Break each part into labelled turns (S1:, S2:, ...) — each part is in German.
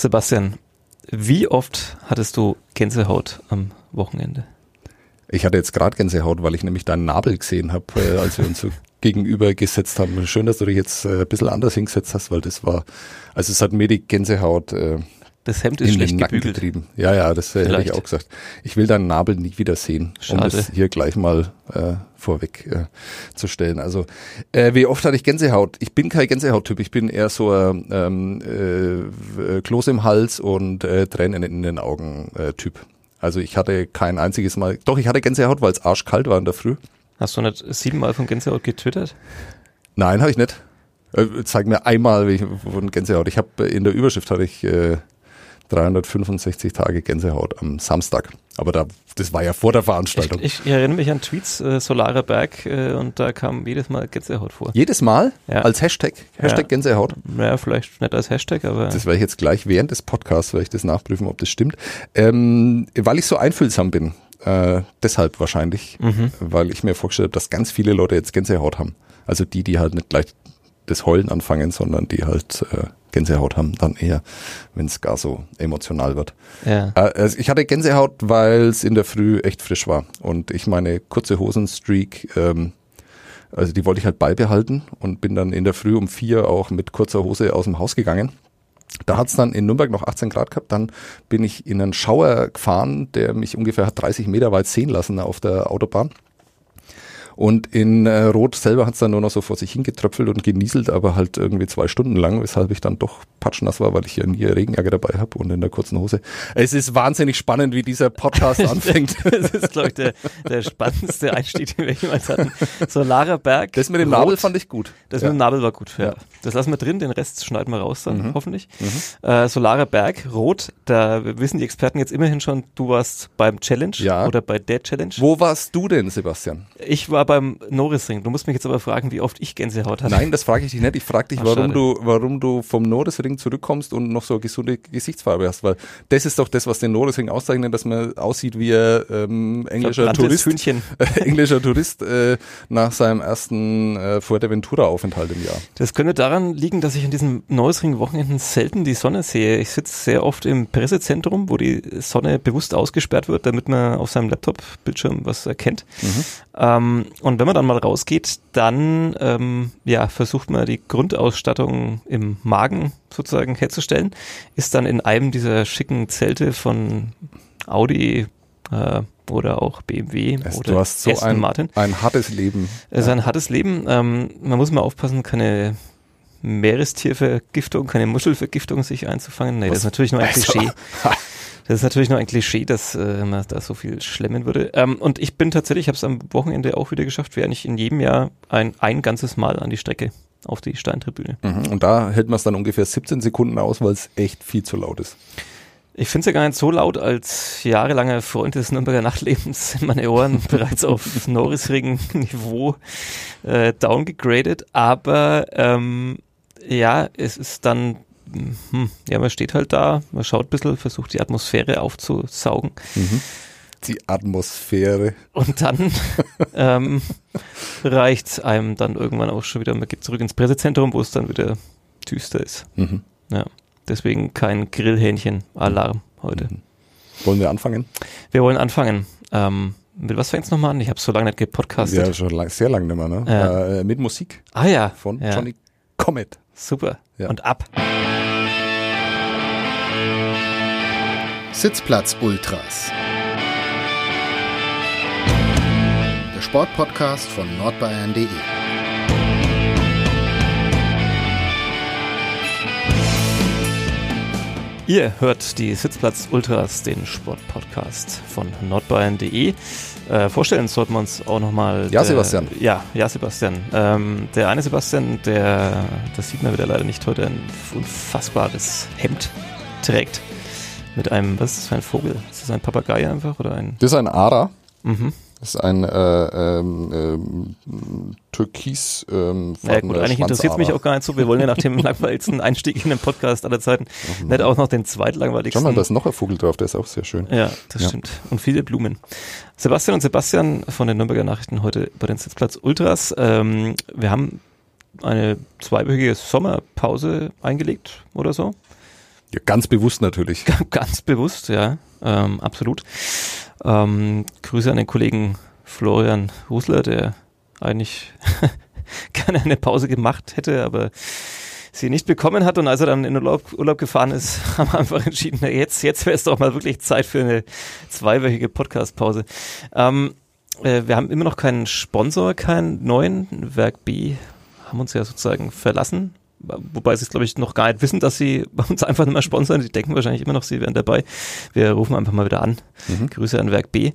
S1: Sebastian, wie oft hattest du Gänsehaut am Wochenende?
S2: Ich hatte jetzt gerade Gänsehaut, weil ich nämlich deinen Nabel gesehen habe, äh, als wir uns so gegenüber gesetzt haben. Schön, dass du dich jetzt äh, ein bisschen anders hingesetzt hast, weil das war, also es hat mir die Gänsehaut äh,
S1: das Hemd ist schlecht gebügelt. Getrieben.
S2: Ja, ja, das äh, hätte ich auch gesagt. Ich will deinen Nabel nie wieder sehen, Schade. um das hier gleich mal äh, vorweg äh, zu stellen. Also, äh, wie oft hatte ich Gänsehaut? Ich bin kein Gänsehauttyp. Ich bin eher so ein ähm, äh, Kloß im Hals und äh, Tränen in den Augen äh, Typ. Also ich hatte kein einziges Mal, doch ich hatte Gänsehaut, weil es arschkalt war in der Früh.
S1: Hast du nicht siebenmal von Gänsehaut getwittert?
S2: Nein, habe ich nicht. Äh, zeig mir einmal wie ich, von Gänsehaut. Ich habe äh, in der Überschrift hatte ich äh, 365 Tage Gänsehaut am Samstag. Aber da, das war ja vor der Veranstaltung.
S1: Ich, ich erinnere mich an Tweets, äh, Solarer Berg, äh, und da kam jedes Mal Gänsehaut vor.
S2: Jedes Mal? Ja. Als Hashtag? Hashtag ja. Gänsehaut?
S1: Ja, vielleicht nicht als Hashtag, aber.
S2: Das werde ich jetzt gleich während des Podcasts, werde ich das nachprüfen, ob das stimmt. Ähm, weil ich so einfühlsam bin. Äh, deshalb wahrscheinlich, mhm. weil ich mir vorgestellt habe, dass ganz viele Leute jetzt Gänsehaut haben. Also die, die halt nicht gleich das Heulen anfangen, sondern die halt äh, Gänsehaut haben, dann eher, wenn es gar so emotional wird. Ja. Äh, also ich hatte Gänsehaut, weil es in der Früh echt frisch war und ich meine kurze Hosenstreak, ähm, also die wollte ich halt beibehalten und bin dann in der Früh um vier auch mit kurzer Hose aus dem Haus gegangen. Da hat es dann in Nürnberg noch 18 Grad gehabt. Dann bin ich in einen Schauer gefahren, der mich ungefähr 30 Meter weit sehen lassen auf der Autobahn. Und in äh, Rot selber hat es dann nur noch so vor sich hingetröpfelt und genieselt, aber halt irgendwie zwei Stunden lang, weshalb ich dann doch patschnass war, weil ich ja nie Regenjacke dabei habe und in der kurzen Hose. Es ist wahnsinnig spannend, wie dieser Podcast anfängt.
S1: das ist, glaube ich, der, der spannendste Einstieg, den wir jemals hatten. So Lara Berg.
S2: Das mit dem Rot. Nabel fand ich gut.
S1: Das ja. mit dem Nabel war gut, ja. ja. Das lassen wir drin, den Rest schneiden wir raus dann, mhm. hoffentlich. Mhm. Äh, Solare Berg, Rot, da wissen die Experten jetzt immerhin schon, du warst beim Challenge ja. oder bei der Challenge.
S2: Wo warst du denn, Sebastian?
S1: Ich war beim Norrisring. Du musst mich jetzt aber fragen, wie oft ich Gänsehaut hatte.
S2: Nein, das frage ich dich nicht. Ich frage dich, Ach, warum du, warum du vom Norrisring zurückkommst und noch so eine gesunde Gesichtsfarbe hast, weil das ist doch das, was den Norrisring auszeichnet, dass man aussieht wie ein ähm, englischer Tourist, äh, englischer Tourist äh, nach seinem ersten äh, Fuerteventura-Aufenthalt im Jahr.
S1: Das könnte daran liegen, dass ich an diesen Norrisring-Wochenenden selten die Sonne sehe. Ich sitze sehr oft im Pressezentrum, wo die Sonne bewusst ausgesperrt wird, damit man auf seinem Laptop-Bildschirm was erkennt. Mhm. Ähm, und wenn man dann mal rausgeht, dann ähm, ja, versucht man die Grundausstattung im Magen sozusagen herzustellen, ist dann in einem dieser schicken Zelte von Audi äh, oder auch BMW
S2: es,
S1: oder
S2: du hast so
S1: Aston
S2: ein,
S1: Martin.
S2: ein hartes Leben.
S1: Es ist ein hartes Leben. Ähm, man muss mal aufpassen, keine Meerestiervergiftung, keine Muschelvergiftung sich einzufangen. Nee, Was? das ist natürlich nur ein also, Klischee. Das ist natürlich nur ein Klischee, dass äh, man da so viel schlemmen würde. Ähm, und ich bin tatsächlich, ich habe es am Wochenende auch wieder geschafft, wäre nicht in jedem Jahr ein, ein ganzes Mal an die Strecke auf die Steintribüne.
S2: Mhm. Und da hält man es dann ungefähr 17 Sekunden aus, weil es echt viel zu laut ist.
S1: Ich finde es ja gar nicht so laut, als jahrelanger Freund des Nürnberger Nachtlebens sind meine Ohren bereits auf Norrisring-Niveau äh, downgegradet. Aber ähm, ja, es ist dann hm, ja, man steht halt da, man schaut ein bisschen, versucht die Atmosphäre aufzusaugen. Mhm.
S2: Die Atmosphäre.
S1: Und dann ähm, reicht einem dann irgendwann auch schon wieder, man geht zurück ins Pressezentrum, wo es dann wieder düster ist. Mhm. Ja, deswegen kein Grillhähnchen-Alarm heute. Mhm.
S2: Wollen wir anfangen?
S1: Wir wollen anfangen. Ähm, mit was fängt es nochmal an? Ich habe so lange nicht gepodcastet.
S2: Ja, schon lang, sehr lange nicht mehr, ne? Ja. Äh, mit Musik.
S1: Ah ja.
S2: Von
S1: ja.
S2: Johnny Comet.
S1: Super. Ja. Und ab.
S3: Sitzplatz Ultras. Der Sportpodcast von nordbayern.de.
S1: Ihr hört die Sitzplatz Ultras, den Sportpodcast von nordbayern.de. Äh, vorstellen sollten wir uns auch nochmal.
S2: Ja, Sebastian.
S1: Ja, ja, Sebastian. Ähm, der eine Sebastian, der, das sieht man wieder leider nicht heute, ein unfassbares Hemd trägt. Mit einem, was ist das für ein Vogel? Ist das ein Papagei einfach oder ein?
S2: Das ist ein Ara. Mhm. Das ist ein äh, ähm, ähm, türkis ähm,
S1: Ja gut, eigentlich interessiert es mich auch gar nicht so. Wir wollen ja nach dem langweiligsten Einstieg in den Podcast aller Zeiten oh nicht auch noch den zweitlangweiligsten.
S2: Schau mal, da ist noch ein Vogel drauf, der ist auch sehr schön.
S1: Ja, das ja. stimmt. Und viele Blumen. Sebastian und Sebastian von den Nürnberger Nachrichten heute bei den Sitzplatz Ultras. Ähm, wir haben eine zweiwöchige Sommerpause eingelegt oder so.
S2: Ja, ganz bewusst natürlich.
S1: Ganz bewusst, ja, ähm, absolut. Ähm, Grüße an den Kollegen Florian Husler, der eigentlich gerne eine Pause gemacht hätte, aber sie nicht bekommen hat. Und als er dann in Urlaub, Urlaub gefahren ist, haben wir einfach entschieden, na jetzt, jetzt wäre es doch mal wirklich Zeit für eine zweiwöchige Podcast-Pause. Ähm, äh, wir haben immer noch keinen Sponsor, keinen neuen. Werk B haben uns ja sozusagen verlassen wobei sie es, glaube ich, noch gar nicht wissen, dass sie uns einfach nicht mehr sponsern. Die denken wahrscheinlich immer noch, sie wären dabei. Wir rufen einfach mal wieder an. Mhm. Grüße an Werk B.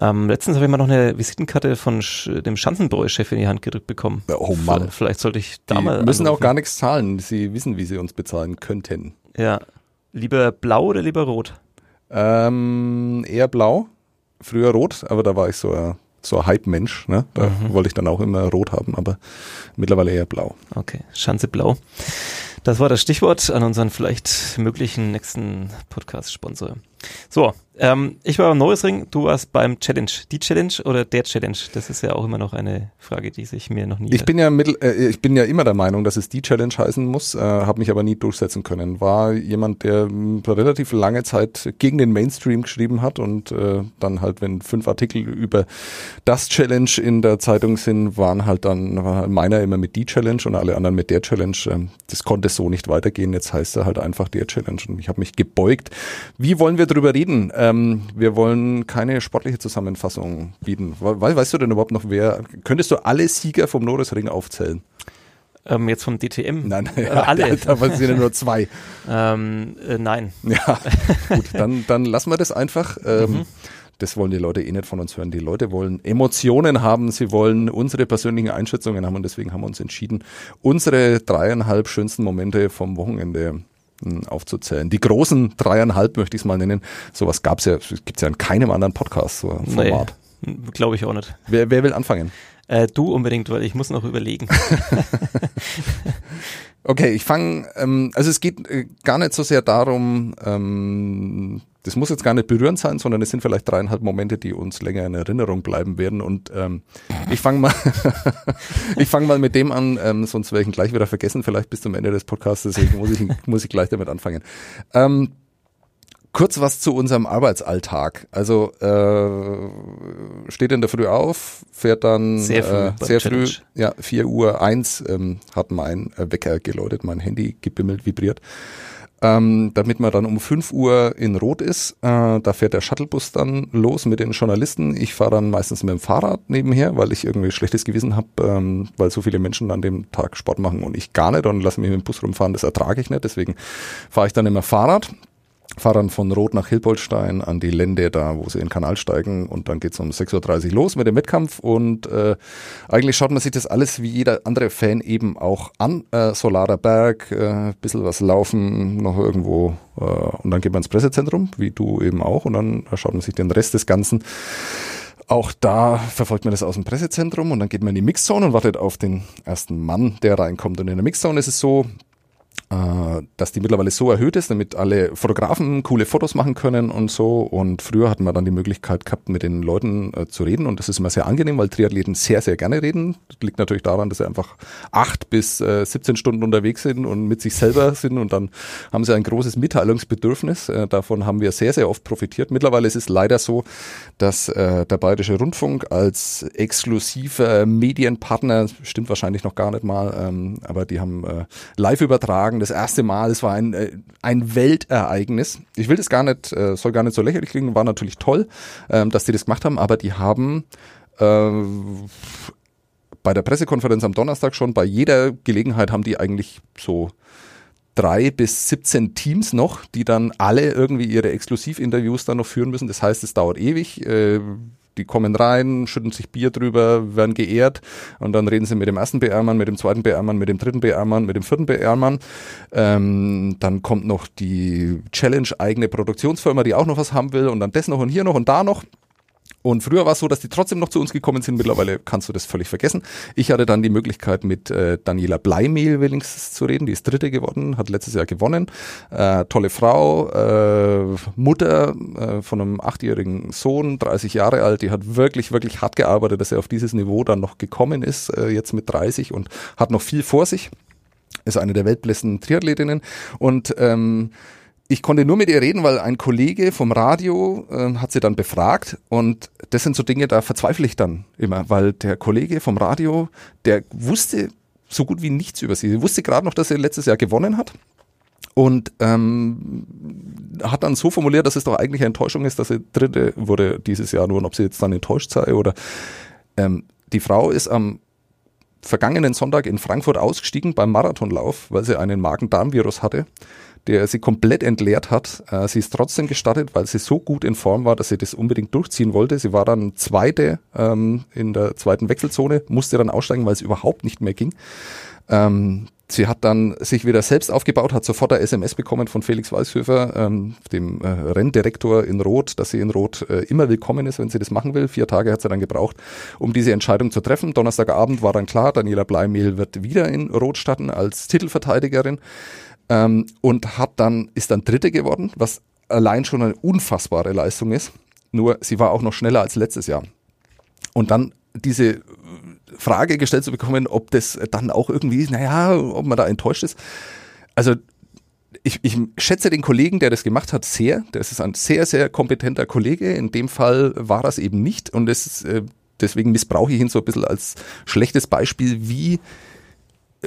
S1: Ähm, letztens habe ich mal noch eine Visitenkarte von Sch dem Schanzenbräu-Chef in die Hand gedrückt bekommen.
S2: Oh Mann.
S1: Vielleicht, vielleicht sollte ich da
S2: die
S1: mal.
S2: müssen anrufen. auch gar nichts zahlen. Sie wissen, wie sie uns bezahlen könnten.
S1: Ja. Lieber blau oder lieber rot?
S2: Ähm, eher blau. Früher rot, aber da war ich so äh, so ein Hype-Mensch. Ne? Da mhm. wollte ich dann auch immer rot haben, aber mittlerweile eher blau.
S1: Okay, Schanze blau. Das war das Stichwort an unseren vielleicht möglichen nächsten Podcast-Sponsor. So, ähm, ich war beim Norrisring, du warst beim Challenge. Die Challenge oder der Challenge? Das ist ja auch immer noch eine Frage, die sich mir noch nie.
S2: Ich bin ja mittel, äh, ich bin ja immer der Meinung, dass es die Challenge heißen muss, äh, habe mich aber nie durchsetzen können. War jemand, der relativ lange Zeit gegen den Mainstream geschrieben hat und äh, dann halt, wenn fünf Artikel über das Challenge in der Zeitung sind, waren halt dann war halt meiner immer mit die Challenge und alle anderen mit der Challenge. Ähm, das konnte so nicht weitergehen. Jetzt heißt er halt einfach der Challenge und ich habe mich gebeugt. Wie wollen wir drüber reden? Ähm, wir wollen keine sportliche Zusammenfassung bieten. We weißt du denn überhaupt noch, wer, könntest du alle Sieger vom Norrisring aufzählen?
S1: Ähm, jetzt vom DTM?
S2: Nein, nein ja, äh, alle. Da, sind ja nur zwei.
S1: ähm, äh, nein.
S2: Ja, gut, dann, dann lassen wir das einfach. Ähm, mhm. Das wollen die Leute eh nicht von uns hören. Die Leute wollen Emotionen haben, sie wollen unsere persönlichen Einschätzungen haben und deswegen haben wir uns entschieden, unsere dreieinhalb schönsten Momente vom Wochenende aufzuzählen. Die großen dreieinhalb möchte ich es mal nennen. Sowas gab es ja, gibt es ja in keinem anderen Podcast, so Format.
S1: Nee, Glaube ich auch nicht.
S2: Wer, wer will anfangen?
S1: Äh, du unbedingt, weil ich muss noch überlegen.
S2: okay, ich fange, ähm, also es geht äh, gar nicht so sehr darum, ähm, das muss jetzt gar nicht berührend sein, sondern es sind vielleicht dreieinhalb Momente, die uns länger in Erinnerung bleiben werden. Und ähm, ich fange mal, ich fange mal mit dem an, ähm, sonst werde ich ihn gleich wieder vergessen, vielleicht bis zum Ende des Podcasts, deswegen muss ich, muss ich gleich damit anfangen. Ähm, kurz was zu unserem Arbeitsalltag. Also äh, steht in der Früh auf, fährt dann
S1: sehr früh,
S2: äh, sehr früh ja, 4 Uhr eins ähm, hat mein Wecker geläutet, mein Handy gebimmelt, vibriert ähm, damit man dann um 5 Uhr in Rot ist. Äh, da fährt der Shuttlebus dann los mit den Journalisten. Ich fahre dann meistens mit dem Fahrrad nebenher, weil ich irgendwie schlechtes Gewissen habe, ähm, weil so viele Menschen an dem Tag Sport machen und ich gar nicht und lasse mich mit dem Bus rumfahren. Das ertrage ich nicht. Deswegen fahre ich dann immer Fahrrad fahren von Rot nach Hilpoltstein an die Lände da, wo sie in den Kanal steigen und dann geht's um 6.30 Uhr los mit dem Wettkampf und äh, eigentlich schaut man sich das alles wie jeder andere Fan eben auch an. Äh, Solarer Berg, äh, bisschen was laufen, noch irgendwo äh, und dann geht man ins Pressezentrum, wie du eben auch und dann schaut man sich den Rest des Ganzen auch da verfolgt man das aus dem Pressezentrum und dann geht man in die Mixzone und wartet auf den ersten Mann, der reinkommt. Und in der Mixzone ist es so, äh, dass die mittlerweile so erhöht ist, damit alle Fotografen coole Fotos machen können und so. Und früher hatten wir dann die Möglichkeit gehabt, mit den Leuten äh, zu reden. Und das ist immer sehr angenehm, weil Triathleten sehr, sehr gerne reden. Das liegt natürlich daran, dass sie einfach acht bis äh, 17 Stunden unterwegs sind und mit sich selber sind. Und dann haben sie ein großes Mitteilungsbedürfnis. Äh, davon haben wir sehr, sehr oft profitiert. Mittlerweile ist es leider so, dass äh, der Bayerische Rundfunk als exklusiver Medienpartner, stimmt wahrscheinlich noch gar nicht mal, ähm, aber die haben äh, live übertragen sagen, das erste Mal, es war ein, äh, ein Weltereignis. Ich will das gar nicht, äh, soll gar nicht so lächerlich klingen, war natürlich toll, ähm, dass die das gemacht haben, aber die haben äh, bei der Pressekonferenz am Donnerstag schon, bei jeder Gelegenheit haben die eigentlich so drei bis 17 Teams noch, die dann alle irgendwie ihre Exklusivinterviews dann noch führen müssen. Das heißt, es dauert ewig. Äh, die kommen rein, schütten sich Bier drüber, werden geehrt und dann reden sie mit dem ersten BR-Mann, mit dem zweiten BR-Mann, mit dem dritten BR-Mann, mit dem vierten BR-Mann. Ähm, dann kommt noch die Challenge-eigene Produktionsfirma, die auch noch was haben will und dann das noch und hier noch und da noch. Und früher war es so, dass die trotzdem noch zu uns gekommen sind. Mittlerweile kannst du das völlig vergessen. Ich hatte dann die Möglichkeit, mit äh, Daniela Bleimehl wenigstens zu reden. Die ist Dritte geworden, hat letztes Jahr gewonnen. Äh, tolle Frau, äh, Mutter äh, von einem achtjährigen Sohn, 30 Jahre alt. Die hat wirklich, wirklich hart gearbeitet, dass er auf dieses Niveau dann noch gekommen ist, äh, jetzt mit 30 und hat noch viel vor sich. Ist eine der weltbesten Triathletinnen. Und ähm, ich konnte nur mit ihr reden, weil ein Kollege vom Radio äh, hat sie dann befragt und das sind so Dinge, da verzweifle ich dann immer, weil der Kollege vom Radio, der wusste so gut wie nichts über sie. Sie wusste gerade noch, dass sie letztes Jahr gewonnen hat und ähm, hat dann so formuliert, dass es doch eigentlich eine Enttäuschung ist, dass sie Dritte wurde dieses Jahr nur und ob sie jetzt dann enttäuscht sei oder ähm, die Frau ist am vergangenen Sonntag in Frankfurt ausgestiegen beim Marathonlauf, weil sie einen Magen-Darm-Virus hatte der sie komplett entleert hat. Äh, sie ist trotzdem gestartet, weil sie so gut in Form war, dass sie das unbedingt durchziehen wollte. Sie war dann Zweite ähm, in der zweiten Wechselzone, musste dann aussteigen, weil es überhaupt nicht mehr ging. Ähm, sie hat dann sich wieder selbst aufgebaut, hat sofort eine SMS bekommen von Felix Weißhöfer, ähm, dem äh, Renndirektor in Rot, dass sie in Rot äh, immer willkommen ist, wenn sie das machen will. Vier Tage hat sie dann gebraucht, um diese Entscheidung zu treffen. Donnerstagabend war dann klar, Daniela Bleimehl wird wieder in Rot starten als Titelverteidigerin ähm, und hat dann, ist dann Dritte geworden, was allein schon eine unfassbare Leistung ist. Nur sie war auch noch schneller als letztes Jahr. Und dann diese Frage gestellt zu bekommen, ob das dann auch irgendwie, naja, ob man da enttäuscht ist. Also ich, ich schätze den Kollegen, der das gemacht hat, sehr. Das ist ein sehr, sehr kompetenter Kollege. In dem Fall war das eben nicht. Und es äh, deswegen missbrauche ich ihn so ein bisschen als schlechtes Beispiel, wie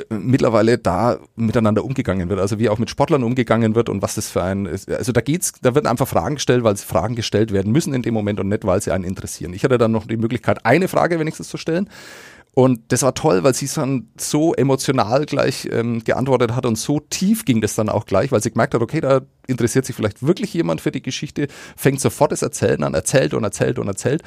S2: mittlerweile da miteinander umgegangen wird, also wie auch mit Sportlern umgegangen wird und was das für ein, also da geht's, da werden einfach Fragen gestellt, weil Fragen gestellt werden müssen in dem Moment und nicht, weil sie einen interessieren. Ich hatte dann noch die Möglichkeit, eine Frage wenigstens zu stellen. Und das war toll, weil sie dann so emotional gleich ähm, geantwortet hat und so tief ging das dann auch gleich, weil sie gemerkt hat, okay, da interessiert sich vielleicht wirklich jemand für die Geschichte, fängt sofort das Erzählen an, erzählt und erzählt und erzählt.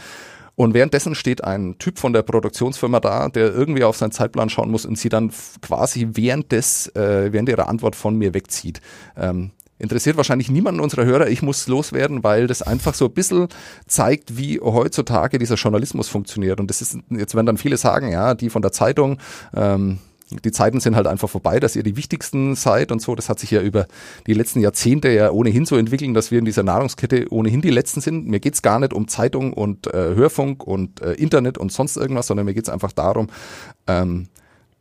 S2: Und währenddessen steht ein Typ von der Produktionsfirma da, der irgendwie auf seinen Zeitplan schauen muss und sie dann quasi während des, äh, während ihrer Antwort von mir wegzieht. Ähm, interessiert wahrscheinlich niemanden unserer Hörer. Ich muss loswerden, weil das einfach so ein bisschen zeigt, wie heutzutage dieser Journalismus funktioniert. Und das ist, jetzt werden dann viele sagen, ja, die von der Zeitung, ähm, die Zeiten sind halt einfach vorbei, dass ihr die wichtigsten seid und so. Das hat sich ja über die letzten Jahrzehnte ja ohnehin so entwickelt, dass wir in dieser Nahrungskette ohnehin die Letzten sind. Mir geht's gar nicht um Zeitung und äh, Hörfunk und äh, Internet und sonst irgendwas, sondern mir geht's einfach darum, ähm,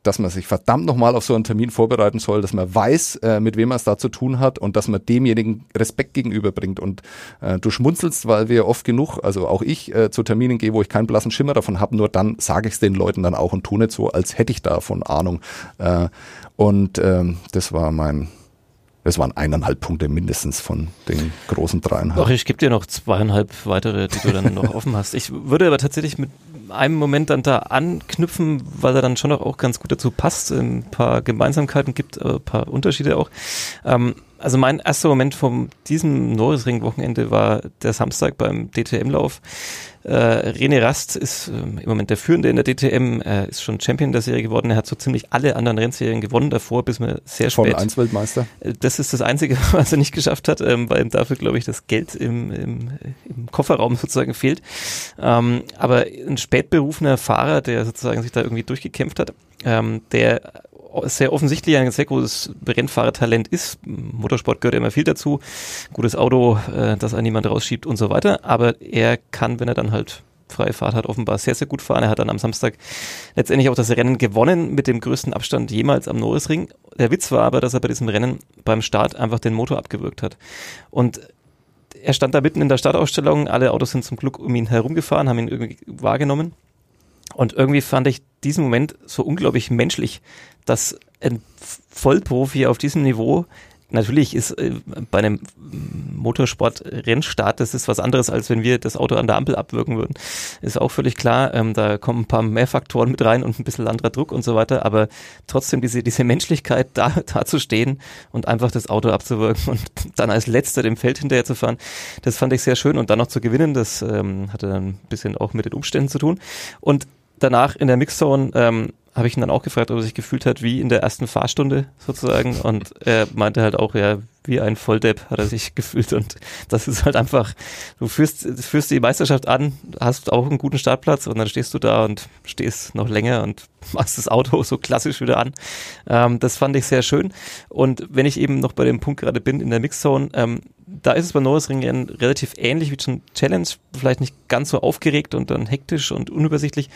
S2: dass man sich verdammt nochmal auf so einen Termin vorbereiten soll, dass man weiß, äh, mit wem man es da zu tun hat und dass man demjenigen Respekt gegenüberbringt. Und äh, du schmunzelst, weil wir oft genug, also auch ich, äh, zu Terminen gehe, wo ich keinen blassen Schimmer davon habe, nur dann sage ich es den Leuten dann auch und tue nicht so, als hätte ich davon Ahnung. Äh, und ähm, das war mein es waren eineinhalb Punkte mindestens von den großen dreieinhalb.
S1: Ach, ich gebe dir noch zweieinhalb weitere, die du dann noch offen hast. Ich würde aber tatsächlich mit einem Moment dann da anknüpfen, weil er dann schon auch ganz gut dazu passt. Ein paar Gemeinsamkeiten gibt, äh, ein paar Unterschiede auch. Ähm, also mein erster Moment von diesem Norrisring-Wochenende war der Samstag beim DTM-Lauf. Äh, René Rast ist äh, im Moment der Führende in der DTM, er ist schon Champion der Serie geworden, er hat so ziemlich alle anderen Rennserien gewonnen davor, bis mir sehr spät. Formel
S2: 1 Weltmeister.
S1: Äh, das ist das Einzige, was er nicht geschafft hat, ähm, weil ihm dafür, glaube ich, das Geld im, im, im Kofferraum sozusagen fehlt. Ähm, aber ein spätberufener Fahrer, der sozusagen sich da irgendwie durchgekämpft hat, ähm, der sehr offensichtlich ein sehr großes Rennfahrertalent ist. Motorsport gehört immer viel dazu. Gutes Auto, äh, das einen niemand rausschiebt und so weiter. Aber er kann, wenn er dann halt freie Fahrt hat, offenbar sehr, sehr gut fahren. Er hat dann am Samstag letztendlich auch das Rennen gewonnen mit dem größten Abstand jemals am Norrisring. Der Witz war aber, dass er bei diesem Rennen beim Start einfach den Motor abgewürgt hat. Und er stand da mitten in der Startausstellung, alle Autos sind zum Glück um ihn herumgefahren, haben ihn irgendwie wahrgenommen. Und irgendwie fand ich diesen Moment so unglaublich menschlich, dass ein Vollprofi auf diesem Niveau natürlich ist äh, bei einem Motorsport-Rennstart, das ist was anderes, als wenn wir das Auto an der Ampel abwirken würden. Ist auch völlig klar, ähm, da kommen ein paar mehr Faktoren mit rein und ein bisschen anderer Druck und so weiter, aber trotzdem diese, diese Menschlichkeit, da, da zu stehen und einfach das Auto abzuwirken und dann als letzter dem Feld hinterher zu fahren, das fand ich sehr schön und dann noch zu gewinnen, das ähm, hatte dann ein bisschen auch mit den Umständen zu tun. Und danach in der Mixzone ähm, habe ich ihn dann auch gefragt, ob er sich gefühlt hat wie in der ersten Fahrstunde sozusagen. Und er meinte halt auch, ja, wie ein Volldepp hat er sich gefühlt. Und das ist halt einfach, du führst, führst die Meisterschaft an, hast auch einen guten Startplatz und dann stehst du da und stehst noch länger und machst das Auto so klassisch wieder an. Ähm, das fand ich sehr schön. Und wenn ich eben noch bei dem Punkt gerade bin in der Mixzone, ähm, da ist es bei Norrisring relativ ähnlich wie zum Challenge, vielleicht nicht ganz so aufgeregt und dann hektisch und unübersichtlich.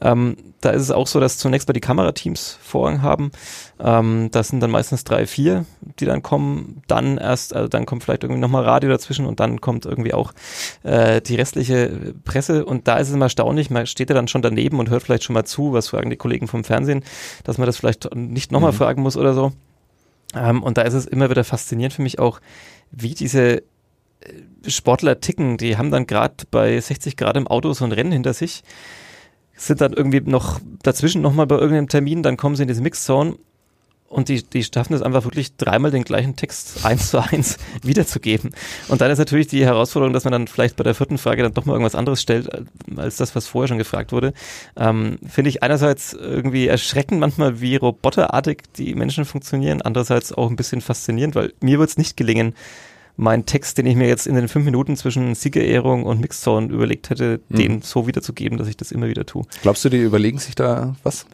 S1: Ähm, da ist es auch so, dass zunächst mal die Kamerateams Vorrang haben. Ähm, das sind dann meistens drei, vier, die dann kommen. Dann erst, also dann kommt vielleicht irgendwie nochmal Radio dazwischen und dann kommt irgendwie auch äh, die restliche Presse. Und da ist es immer erstaunlich, man steht ja dann schon daneben und hört vielleicht schon mal zu, was fragen die Kollegen vom Fernsehen, dass man das vielleicht nicht nochmal mhm. fragen muss oder so. Ähm, und da ist es immer wieder faszinierend für mich auch, wie diese äh, Sportler ticken. Die haben dann gerade bei 60 Grad im Auto so ein Rennen hinter sich, sind dann irgendwie noch dazwischen nochmal bei irgendeinem Termin, dann kommen sie in diese Mixzone und die, die schaffen es einfach wirklich dreimal den gleichen Text eins zu eins wiederzugeben. Und dann ist natürlich die Herausforderung, dass man dann vielleicht bei der vierten Frage dann doch mal irgendwas anderes stellt, äh, als das, was vorher schon gefragt wurde. Ähm, Finde ich einerseits irgendwie erschreckend manchmal, wie roboterartig die Menschen funktionieren, andererseits auch ein bisschen faszinierend, weil mir wird es nicht gelingen, meinen Text, den ich mir jetzt in den fünf Minuten zwischen Siegerehrung und Mixzone überlegt hätte, mhm. den so wiederzugeben, dass ich das immer wieder tue.
S2: Glaubst du, die überlegen sich da was?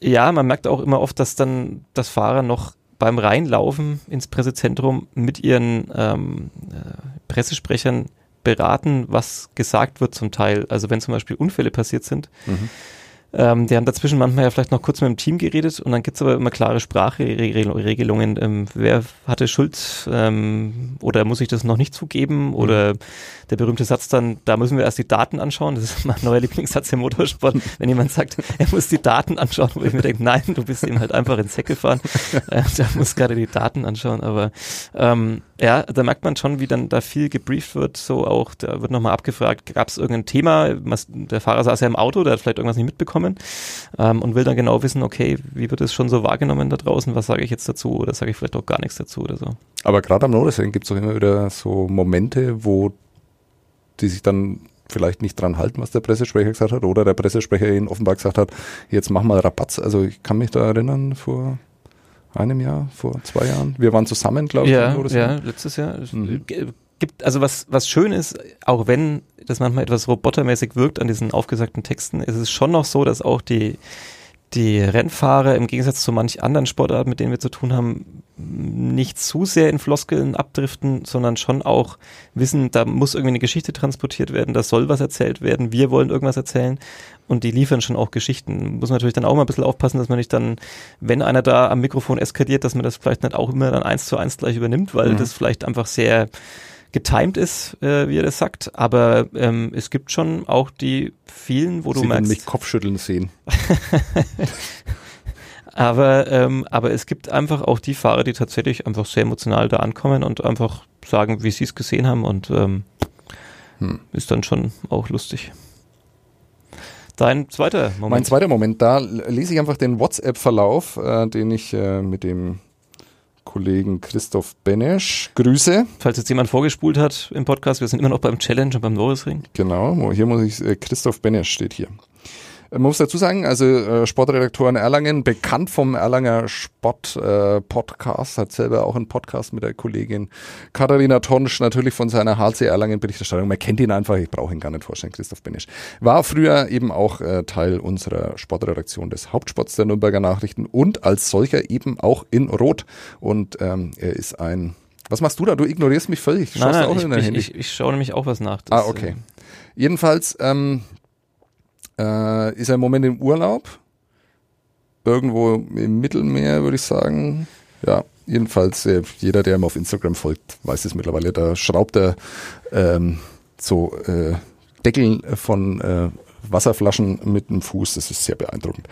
S1: Ja, man merkt auch immer oft, dass dann das Fahrer noch beim Reinlaufen ins Pressezentrum mit ihren ähm, äh, Pressesprechern beraten, was gesagt wird zum Teil. Also wenn zum Beispiel Unfälle passiert sind, mhm. Ähm, die haben dazwischen manchmal ja vielleicht noch kurz mit dem Team geredet und dann gibt es aber immer klare Sprachregelungen. Ähm, wer hatte Schuld ähm, oder muss ich das noch nicht zugeben? Mhm. Oder der berühmte Satz dann, da müssen wir erst die Daten anschauen. Das ist mein neuer Lieblingssatz im Motorsport. Wenn jemand sagt, er muss die Daten anschauen, wo ich mir denke, nein, du bist ihm halt einfach ins Heck gefahren. äh, der muss gerade die Daten anschauen. Aber ähm, ja, da merkt man schon, wie dann da viel gebrieft wird. So auch, da wird nochmal abgefragt, gab es irgendein Thema? Der Fahrer saß ja im Auto, der hat vielleicht irgendwas nicht mitbekommen ähm, und will dann genau wissen, okay, wie wird es schon so wahrgenommen da draußen? Was sage ich jetzt dazu? Oder sage ich vielleicht auch gar nichts dazu oder so?
S2: Aber gerade am Nordesring gibt es auch immer wieder so Momente, wo die sich dann vielleicht nicht dran halten, was der Pressesprecher gesagt hat, oder der Pressesprecher ihnen offenbar gesagt hat, jetzt mach mal Rabatz. Also ich kann mich da erinnern, vor einem Jahr, vor zwei Jahren. Wir waren zusammen, glaube ich.
S1: Ja, oder so. ja, letztes Jahr. Mhm. Gibt, also was, was schön ist, auch wenn das manchmal etwas robotermäßig wirkt an diesen aufgesagten Texten, ist es schon noch so, dass auch die, die Rennfahrer im Gegensatz zu manch anderen Sportarten, mit denen wir zu tun haben, nicht zu sehr in Floskeln abdriften, sondern schon auch wissen, da muss irgendwie eine Geschichte transportiert werden, da soll was erzählt werden, wir wollen irgendwas erzählen und die liefern schon auch Geschichten. Muss man natürlich dann auch mal ein bisschen aufpassen, dass man nicht dann, wenn einer da am Mikrofon eskaliert, dass man das vielleicht nicht auch immer dann eins zu eins gleich übernimmt, weil mhm. das vielleicht einfach sehr getimed ist, äh, wie er das sagt. Aber ähm, es gibt schon auch die vielen, wo
S2: Sie
S1: du merkst.
S2: mich Kopfschütteln sehen.
S1: aber, ähm, aber es gibt einfach auch die Fahrer, die tatsächlich einfach sehr emotional da ankommen und einfach sagen, wie sie es gesehen haben und ähm, hm. ist dann schon auch lustig. Dein zweiter
S2: Moment. Mein zweiter Moment, da lese ich einfach den WhatsApp-Verlauf, äh, den ich äh, mit dem Kollegen Christoph Benesch. Grüße.
S1: Falls jetzt jemand vorgespult hat im Podcast, wir sind immer noch beim Challenge und beim Norrisring.
S2: Genau, hier muss ich, äh, Christoph Benesch steht hier. Man muss dazu sagen, also äh, Sportredaktor in Erlangen, bekannt vom Erlanger Sport-Podcast, äh, hat selber auch einen Podcast mit der Kollegin Katharina Tonsch, natürlich von seiner HC Erlangen-Berichterstattung. Man kennt ihn einfach, ich brauche ihn gar nicht vorstellen, Christoph Benisch. War früher eben auch äh, Teil unserer Sportredaktion des Hauptsports der Nürnberger Nachrichten und als solcher eben auch in Rot. Und ähm, er ist ein was machst du da? Du ignorierst mich völlig.
S1: Schaust nein, nein, auch ich, in dein ich, Handy? Ich, ich schaue nämlich auch was nach.
S2: Das, ah, okay. Äh, Jedenfalls ähm, äh, ist er im Moment im Urlaub. Irgendwo im Mittelmeer, würde ich sagen. Ja, jedenfalls, äh, jeder, der ihm auf Instagram folgt, weiß es mittlerweile. Da schraubt er ähm, so äh, Deckel von äh, Wasserflaschen mit dem Fuß. Das ist sehr beeindruckend.